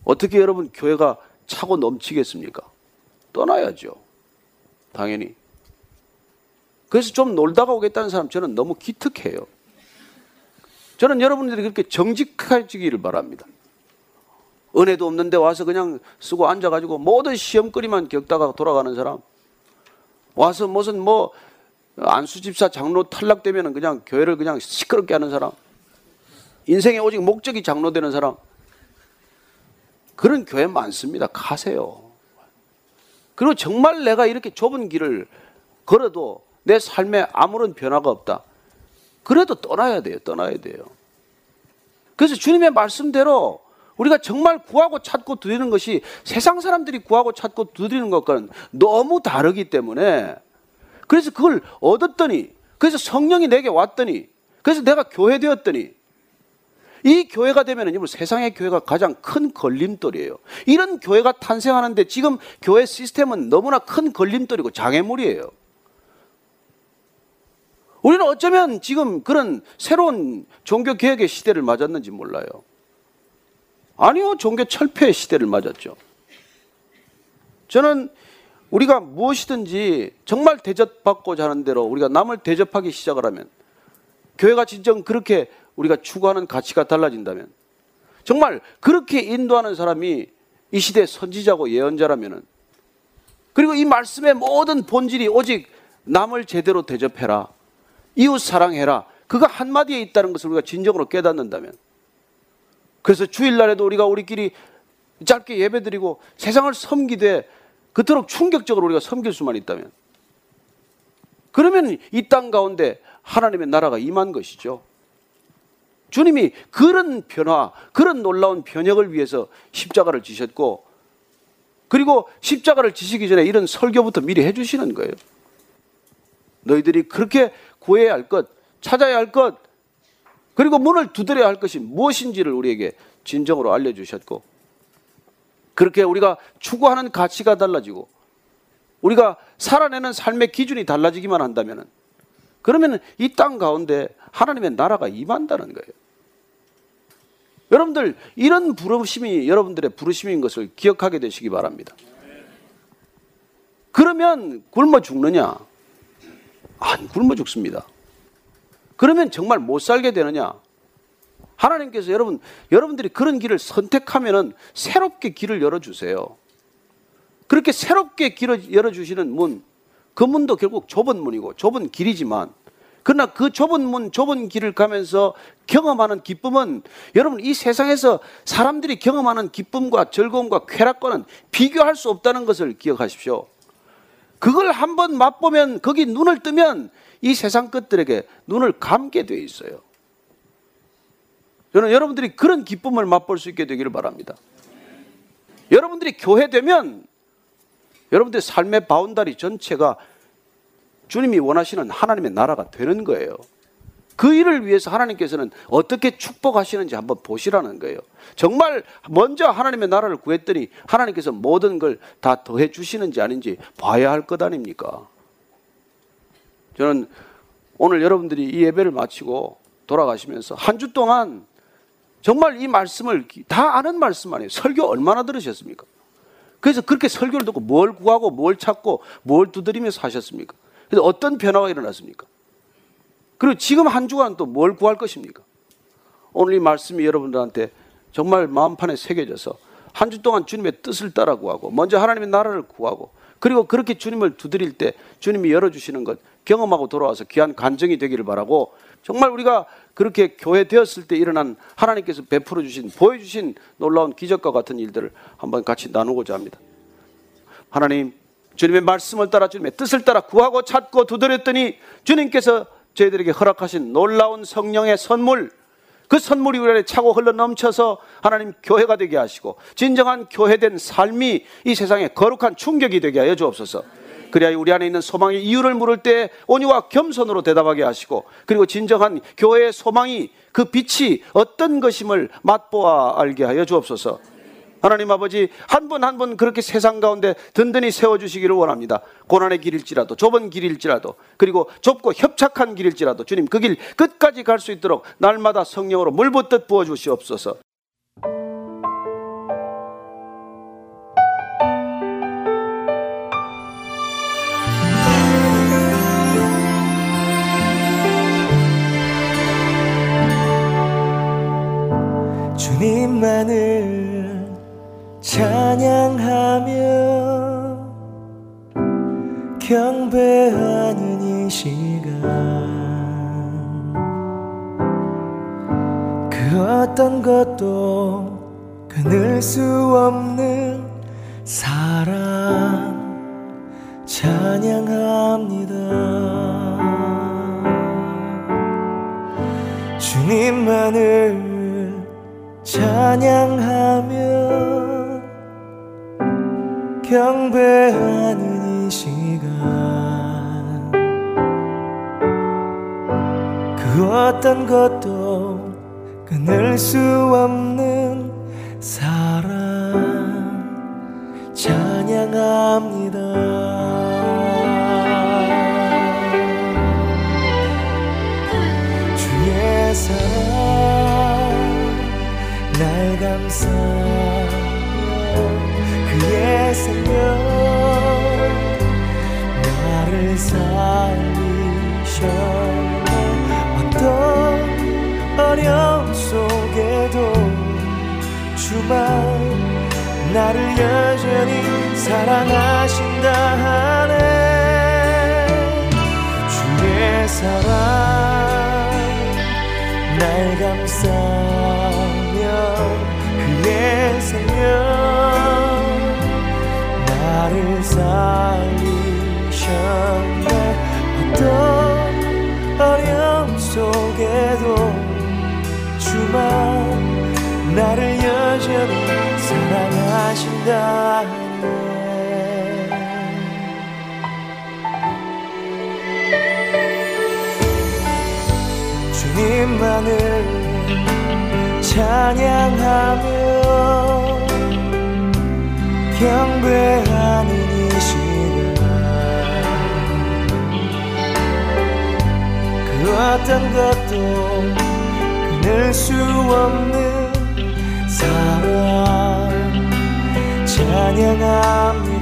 어떻게 여러분 교회가 차고 넘치겠습니까? 떠나야죠. 당연히. 그래서 좀 놀다가 오겠다는 사람 저는 너무 기특해요. 저는 여러분들이 그렇게 정직해지기를 바랍니다. 은혜도 없는데 와서 그냥 쓰고 앉아가지고 모든 시험거리만 겪다가 돌아가는 사람. 와서 무슨 뭐 안수집사 장로 탈락되면 그냥 교회를 그냥 시끄럽게 하는 사람. 인생의 오직 목적이 장로되는 사람. 그런 교회 많습니다. 가세요. 그리고 정말 내가 이렇게 좁은 길을 걸어도 내 삶에 아무런 변화가 없다. 그래도 떠나야 돼요. 떠나야 돼요. 그래서 주님의 말씀대로 우리가 정말 구하고 찾고 두드리는 것이 세상 사람들이 구하고 찾고 두드리는 것과는 너무 다르기 때문에 그래서 그걸 얻었더니 그래서 성령이 내게 왔더니 그래서 내가 교회 되었더니 이 교회가 되면은 세상의 교회가 가장 큰 걸림돌이에요. 이런 교회가 탄생하는데 지금 교회 시스템은 너무나 큰 걸림돌이고 장애물이에요. 우리는 어쩌면 지금 그런 새로운 종교 개혁의 시대를 맞았는지 몰라요. 아니요, 종교 철폐의 시대를 맞았죠. 저는 우리가 무엇이든지 정말 대접받고자 하는 대로 우리가 남을 대접하기 시작을 하면 교회가 진정 그렇게 우리가 추구하는 가치가 달라진다면 정말 그렇게 인도하는 사람이 이 시대 선지자고 예언자라면은 그리고 이 말씀의 모든 본질이 오직 남을 제대로 대접해라. 이웃 사랑해라. 그가 한마디에 있다는 것을 우리가 진정으로 깨닫는다면 그래서 주일날에도 우리가 우리끼리 짧게 예배드리고 세상을 섬기되 그토록 충격적으로 우리가 섬길 수만 있다면 그러면 이 땅 가운데 하나님의 나라가 임한 것이죠. 주님이 그런 변화, 그런 놀라운 변혁을 위해서 십자가를 지셨고 그리고 십자가를 지시기 전에 이런 설교부터 미리 해주시는 거예요. 너희들이 그렇게 구해야 할 것, 찾아야 할 것, 그리고 문을 두드려야 할 것이 무엇인지를 우리에게 진정으로 알려주셨고, 그렇게 우리가 추구하는 가치가 달라지고, 우리가 살아내는 삶의 기준이 달라지기만 한다면, 그러면 이 땅 가운데 하나님의 나라가 임한다는 거예요. 여러분들, 이런 부르심이 여러분들의 부르심인 것을 기억하게 되시기 바랍니다. 그러면 굶어 죽느냐? 안 굶어 죽습니다. 그러면 정말 못 살게 되느냐? 하나님께서 여러분, 여러분들이 그런 길을 선택하면은 새롭게 길을 열어 주세요. 그렇게 새롭게 길을 열어 주시는 문, 그 문도 결국 좁은 문이고 좁은 길이지만 그러나 그 좁은 문, 좁은 길을 가면서 경험하는 기쁨은 여러분 이 세상에서 사람들이 경험하는 기쁨과 즐거움과 쾌락과는 비교할 수 없다는 것을 기억하십시오. 그걸 한번 맛보면 거기 눈을 뜨면 이 세상 것들에게 눈을 감게 돼 있어요. 저는 여러분들이 그런 기쁨을 맛볼 수 있게 되기를 바랍니다. 여러분들이 교회 되면 여러분들의 삶의 바운다리 전체가 주님이 원하시는 하나님의 나라가 되는 거예요. 그 일을 위해서 하나님께서는 어떻게 축복하시는지 한번 보시라는 거예요. 정말 먼저 하나님의 나라를 구했더니 하나님께서 모든 걸 다 더해 주시는지 아닌지 봐야 할 것 아닙니까? 저는 오늘 여러분들이 이 예배를 마치고 돌아가시면서 한 주 동안 정말 이 말씀을 다 아는 말씀 아니에요. 설교 얼마나 들으셨습니까? 그래서 그렇게 설교를 듣고 뭘 구하고 뭘 찾고 뭘 두드리면서 하셨습니까? 그래서 어떤 변화가 일어났습니까? 그리고 지금 한 주간 또 뭘 구할 것입니까? 오늘 이 말씀이 여러분들한테 정말 마음판에 새겨져서 한 주 동안 주님의 뜻을 따라 구하고 먼저 하나님의 나라를 구하고 그리고 그렇게 주님을 두드릴 때 주님이 열어주시는 것 경험하고 돌아와서 귀한 간증이 되기를 바라고 정말 우리가 그렇게 교회 되었을 때 일어난 하나님께서 베풀어 주신 보여 주신 놀라운 기적과 같은 일들을 한번 같이 나누고자 합니다. 하나님 주님의 말씀을 따라 주님의 뜻을 따라 구하고 찾고 두드렸더니 주님께서 저희들에게 허락하신 놀라운 성령의 선물 그 선물이 우리 안에 차고 흘러 넘쳐서 하나님 교회가 되게 하시고 진정한 교회된 삶이 이 세상에 거룩한 충격이 되게 하여 주옵소서. 그래야 우리 안에 있는 소망의 이유를 물을 때 온유와 겸손으로 대답하게 하시고 그리고 진정한 교회의 소망이 그 빛이 어떤 것임을 맛보아 알게 하여 주옵소서. 하나님 아버지 한분한분 그렇게 세상 가운데 든든히 세워주시기를 원합니다. 고난의 길일지라도 좁은 길일지라도 그리고 좁고 협착한 길일지라도 주님 그 길 끝까지 갈 수 있도록 날마다 성령으로 물붓듯 부어주시옵소서. 주님만을 찬양하며 경배하는 이 시간. 그 어떤 것도 끊을 수 없는 사랑 찬양합니다. 주님만을 찬양하며 경배하는 이 시간. 그 어떤 것도 끊을 수 없는 사랑. 찬양합니다. 사랑 그의 생명 나를 살리셔. 어떤 어려움 속에도 주만 나를 여전히 사랑하신다 하네. 주의 사랑 날 감싸 나를 살리셨네. 어떤 어려움 속에도 주만 나를 여전히 사랑하신다네. 주님만을 찬양하며 경배하는 이 시간. 그 어떤 것도 끊을 수 없는 사랑 찬양합니다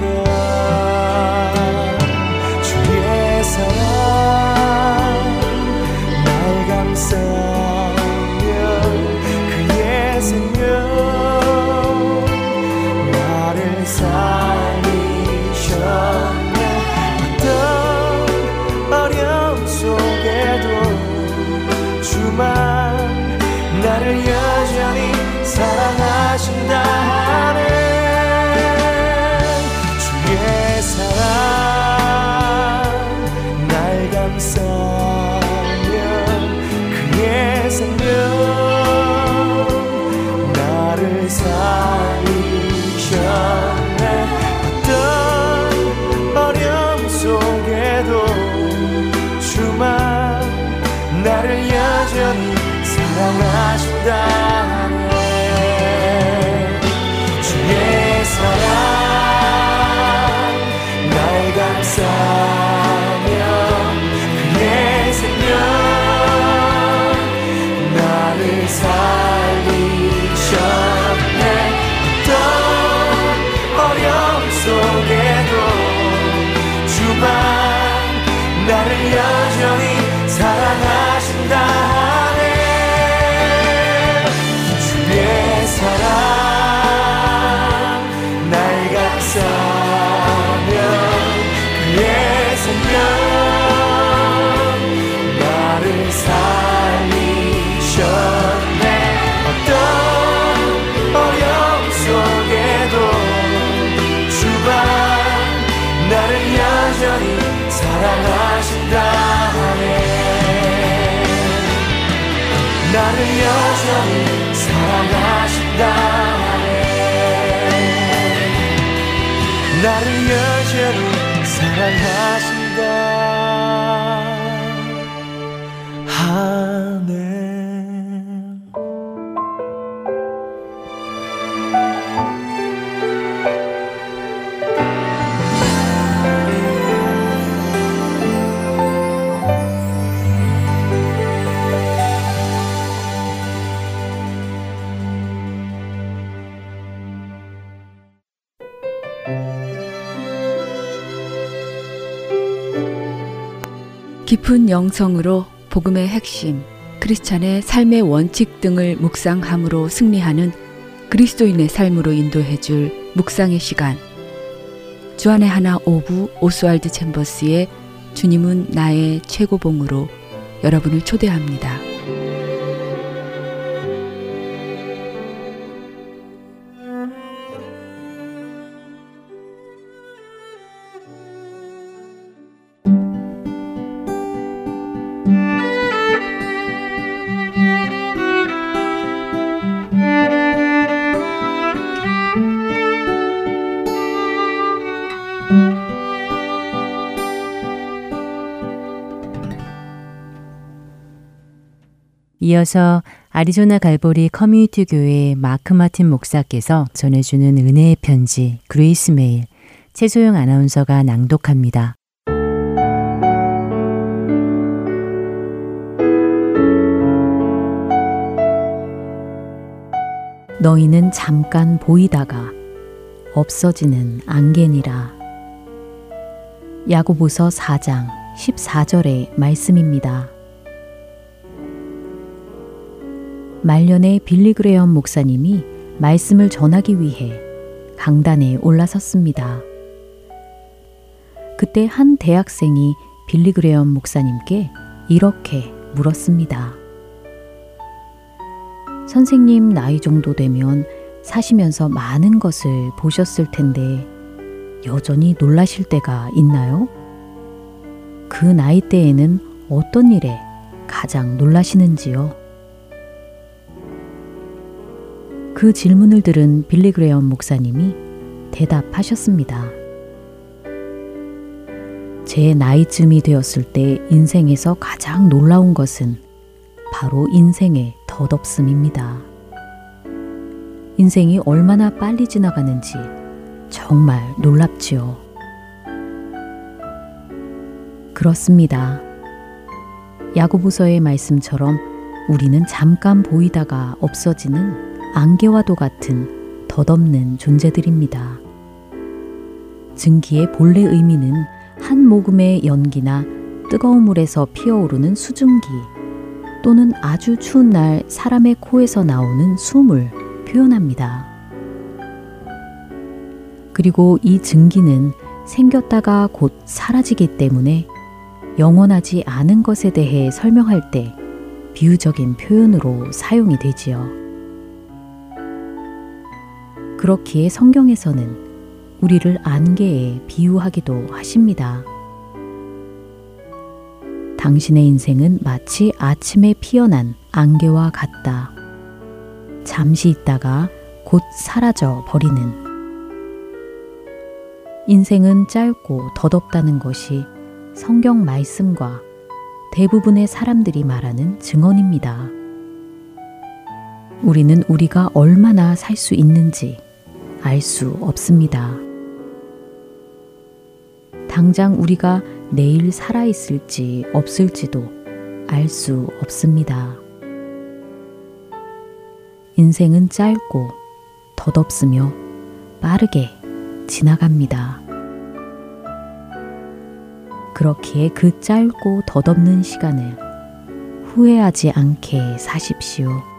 나를 여전히 사랑하신다. 하 깊은 영성으로 복음의 핵심, 크리스찬의 삶의 원칙 등을 묵상함으로 승리하는 그리스도인의 삶으로 인도해 줄 묵상의 시간. 주안의 하나 오부 오스왈드 챔버스의 주님은 나의 최고봉으로 여러분을 초대합니다. 이어서 아리조나 갈보리 커뮤니티 교회 마크 마틴 목사께서 전해주는 은혜의 편지 Grace Mail 최소영 아나운서가 낭독합니다. 너희는 잠깐 보이다가 없어지는 안개니라. 야고보서 4장 14절의 말씀입니다. 말년에 빌리 그레엄 목사님이 말씀을 전하기 위해 강단에 올라섰습니다. 그때 한 대학생이 빌리 그레엄 목사님께 이렇게 물었습니다. 선생님 나이 정도 되면 사시면서 많은 것을 보셨을 텐데 여전히 놀라실 때가 있나요? 그 나이 때에는 어떤 일에 가장 놀라시는지요? 그 질문을 들은 빌리 그레엄 목사님이 대답하셨습니다. 제 나이쯤이 되었을 때 인생에서 가장 놀라운 것은 바로 인생의 덧없음입니다. 인생이 얼마나 빨리 지나가는지 정말 놀랍지요. 그렇습니다. 야고보서의 말씀처럼 우리는 잠깐 보이다가 없어지는 안개와도 같은 덧없는 존재들입니다. 증기의 본래 의미는 한 모금의 연기나 뜨거운 물에서 피어오르는 수증기 또는 아주 추운 날 사람의 코에서 나오는 숨을 표현합니다. 그리고 이 증기는 생겼다가 곧 사라지기 때문에 영원하지 않은 것에 대해 설명할 때 비유적인 표현으로 사용이 되지요. 그렇기에 성경에서는 우리를 안개에 비유하기도 하십니다. 당신의 인생은 마치 아침에 피어난 안개와 같다. 잠시 있다가 곧 사라져 버리는. 인생은 짧고 덧없다는 것이 성경 말씀과 대부분의 사람들이 말하는 증언입니다. 우리는 우리가 얼마나 살 수 있는지 알 수 없습니다. 당장 우리가 내일 살아있을지 없을지도 알 수 없습니다. 인생은 짧고 덧없으며 빠르게 지나갑니다. 그렇기에 그 짧고 덧없는 시간을 후회하지 않게 사십시오.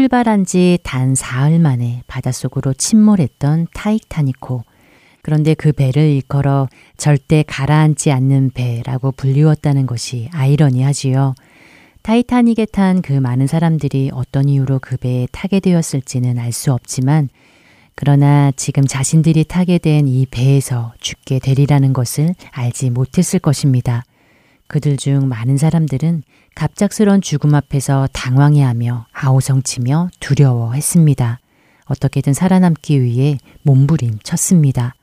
출발한 지 단 사흘 만에 바닷속으로 침몰했던 타이타니코. 그런데 그 배를 일컬어 절대 가라앉지 않는 배라고 불리웠다는 것이 아이러니하지요. 타이타닉에 탄 그 많은 사람들이 어떤 이유로 그 배에 타게 되었을지는 알 수 없지만, 그러나 지금 자신들이 타게 된 이 배에서 죽게 되리라는 것을 알지 못했을 것입니다. 그들 중 많은 사람들은 갑작스런 죽음 앞에서 당황해하며 아우성치며 두려워했습니다. 어떻게든 살아남기 위해 몸부림 쳤습니다.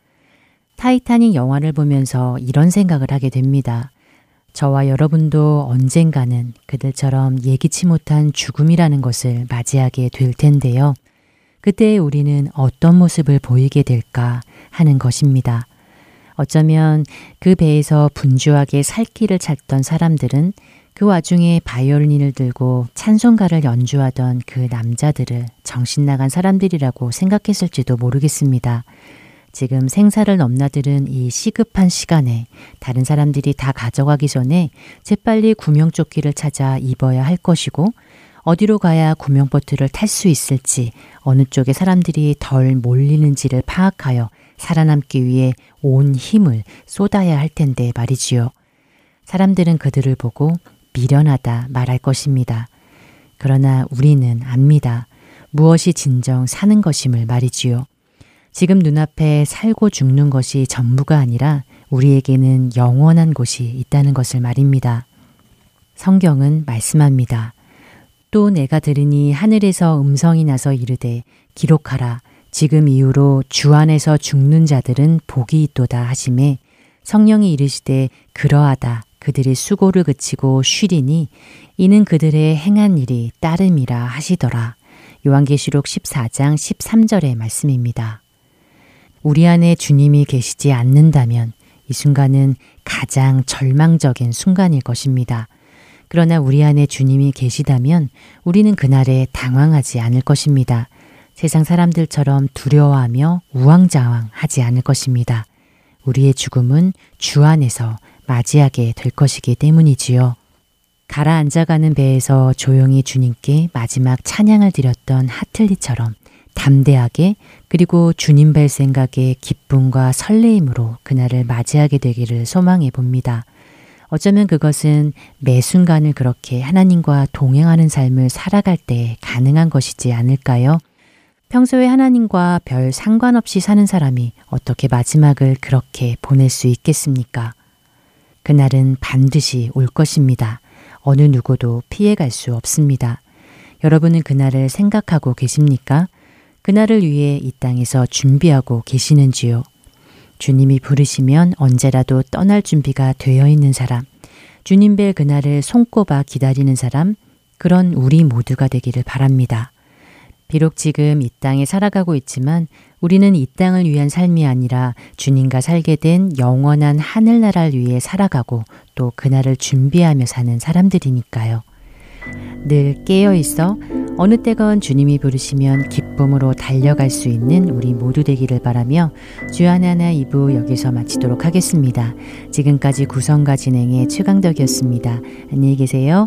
타이타닉 영화를 보면서 이런 생각을 하게 됩니다. 저와 여러분도 언젠가는 그들처럼 예기치 못한 죽음이라는 것을 맞이하게 될 텐데요. 그때 우리는 어떤 모습을 보이게 될까 하는 것입니다. 어쩌면 그 배에서 분주하게 살 길을 찾던 사람들은 그 와중에 바이올린을 들고 찬송가를 연주하던 그 남자들을 정신 나간 사람들이라고 생각했을지도 모르겠습니다. 지금 생사를 넘나드는 이 시급한 시간에 다른 사람들이 다 가져가기 전에 재빨리 구명조끼를 찾아 입어야 할 것이고 어디로 가야 구명보트를 탈 수 있을지 어느 쪽에 사람들이 덜 몰리는지를 파악하여 살아남기 위해 온 힘을 쏟아야 할 텐데 말이지요. 사람들은 그들을 보고 미련하다 말할 것입니다. 그러나 우리는 압니다. 무엇이 진정 사는 것임을 말이지요. 지금 눈앞에 살고 죽는 것이 전부가 아니라 우리에게는 영원한 곳이 있다는 것을 말입니다. 성경은 말씀합니다. 또 내가 들으니 하늘에서 음성이 나서 이르되 기록하라 지금 이후로 주 안에서 죽는 자들은 복이 있도다 하심에 성령이 이르시되 그러하다 그들의 수고를 그치고 쉬리니 이는 그들의 행한 일이 따름이라 하시더라. 요한계시록 14장 13절의 말씀입니다. 우리 안에 주님이 계시지 않는다면 이 순간은 가장 절망적인 순간일 것입니다. 그러나 우리 안에 주님이 계시다면 우리는 그날에 당황하지 않을 것입니다. 세상 사람들처럼 두려워하며 우왕좌왕 하지 않을 것입니다. 우리의 죽음은 주 안에서 맞이하게 될 것이기 때문이지요. 가라앉아가는 배에서 조용히 주님께 마지막 찬양을 드렸던 하틀리처럼 담대하게 그리고 주님 뵐 생각에 기쁨과 설레임으로 그날을 맞이하게 되기를 소망해 봅니다. 어쩌면 그것은 매 순간을 그렇게 하나님과 동행하는 삶을 살아갈 때 가능한 것이지 않을까요? 평소에 하나님과 별 상관없이 사는 사람이 어떻게 마지막을 그렇게 보낼 수 있겠습니까? 그날은 반드시 올 것입니다. 어느 누구도 피해갈 수 없습니다. 여러분은 그날을 생각하고 계십니까? 그날을 위해 이 땅에서 준비하고 계시는지요? 주님이 부르시면 언제라도 떠날 준비가 되어 있는 사람, 주님 뵐 그날을 손꼽아 기다리는 사람, 그런 우리 모두가 되기를 바랍니다. 비록 지금 이 땅에 살아가고 있지만 우리는 이 땅을 위한 삶이 아니라 주님과 살게 된 영원한 하늘나라를 위해 살아가고 또 그날을 준비하며 사는 사람들이니까요. 늘 깨어 있어 어느 때건 주님이 부르시면 기쁨으로 달려갈 수 있는 우리 모두 되기를 바라며 주하나나 2부 여기서 마치도록 하겠습니다. 지금까지 구성과 진행의 최강덕이었습니다. 안녕히 계세요.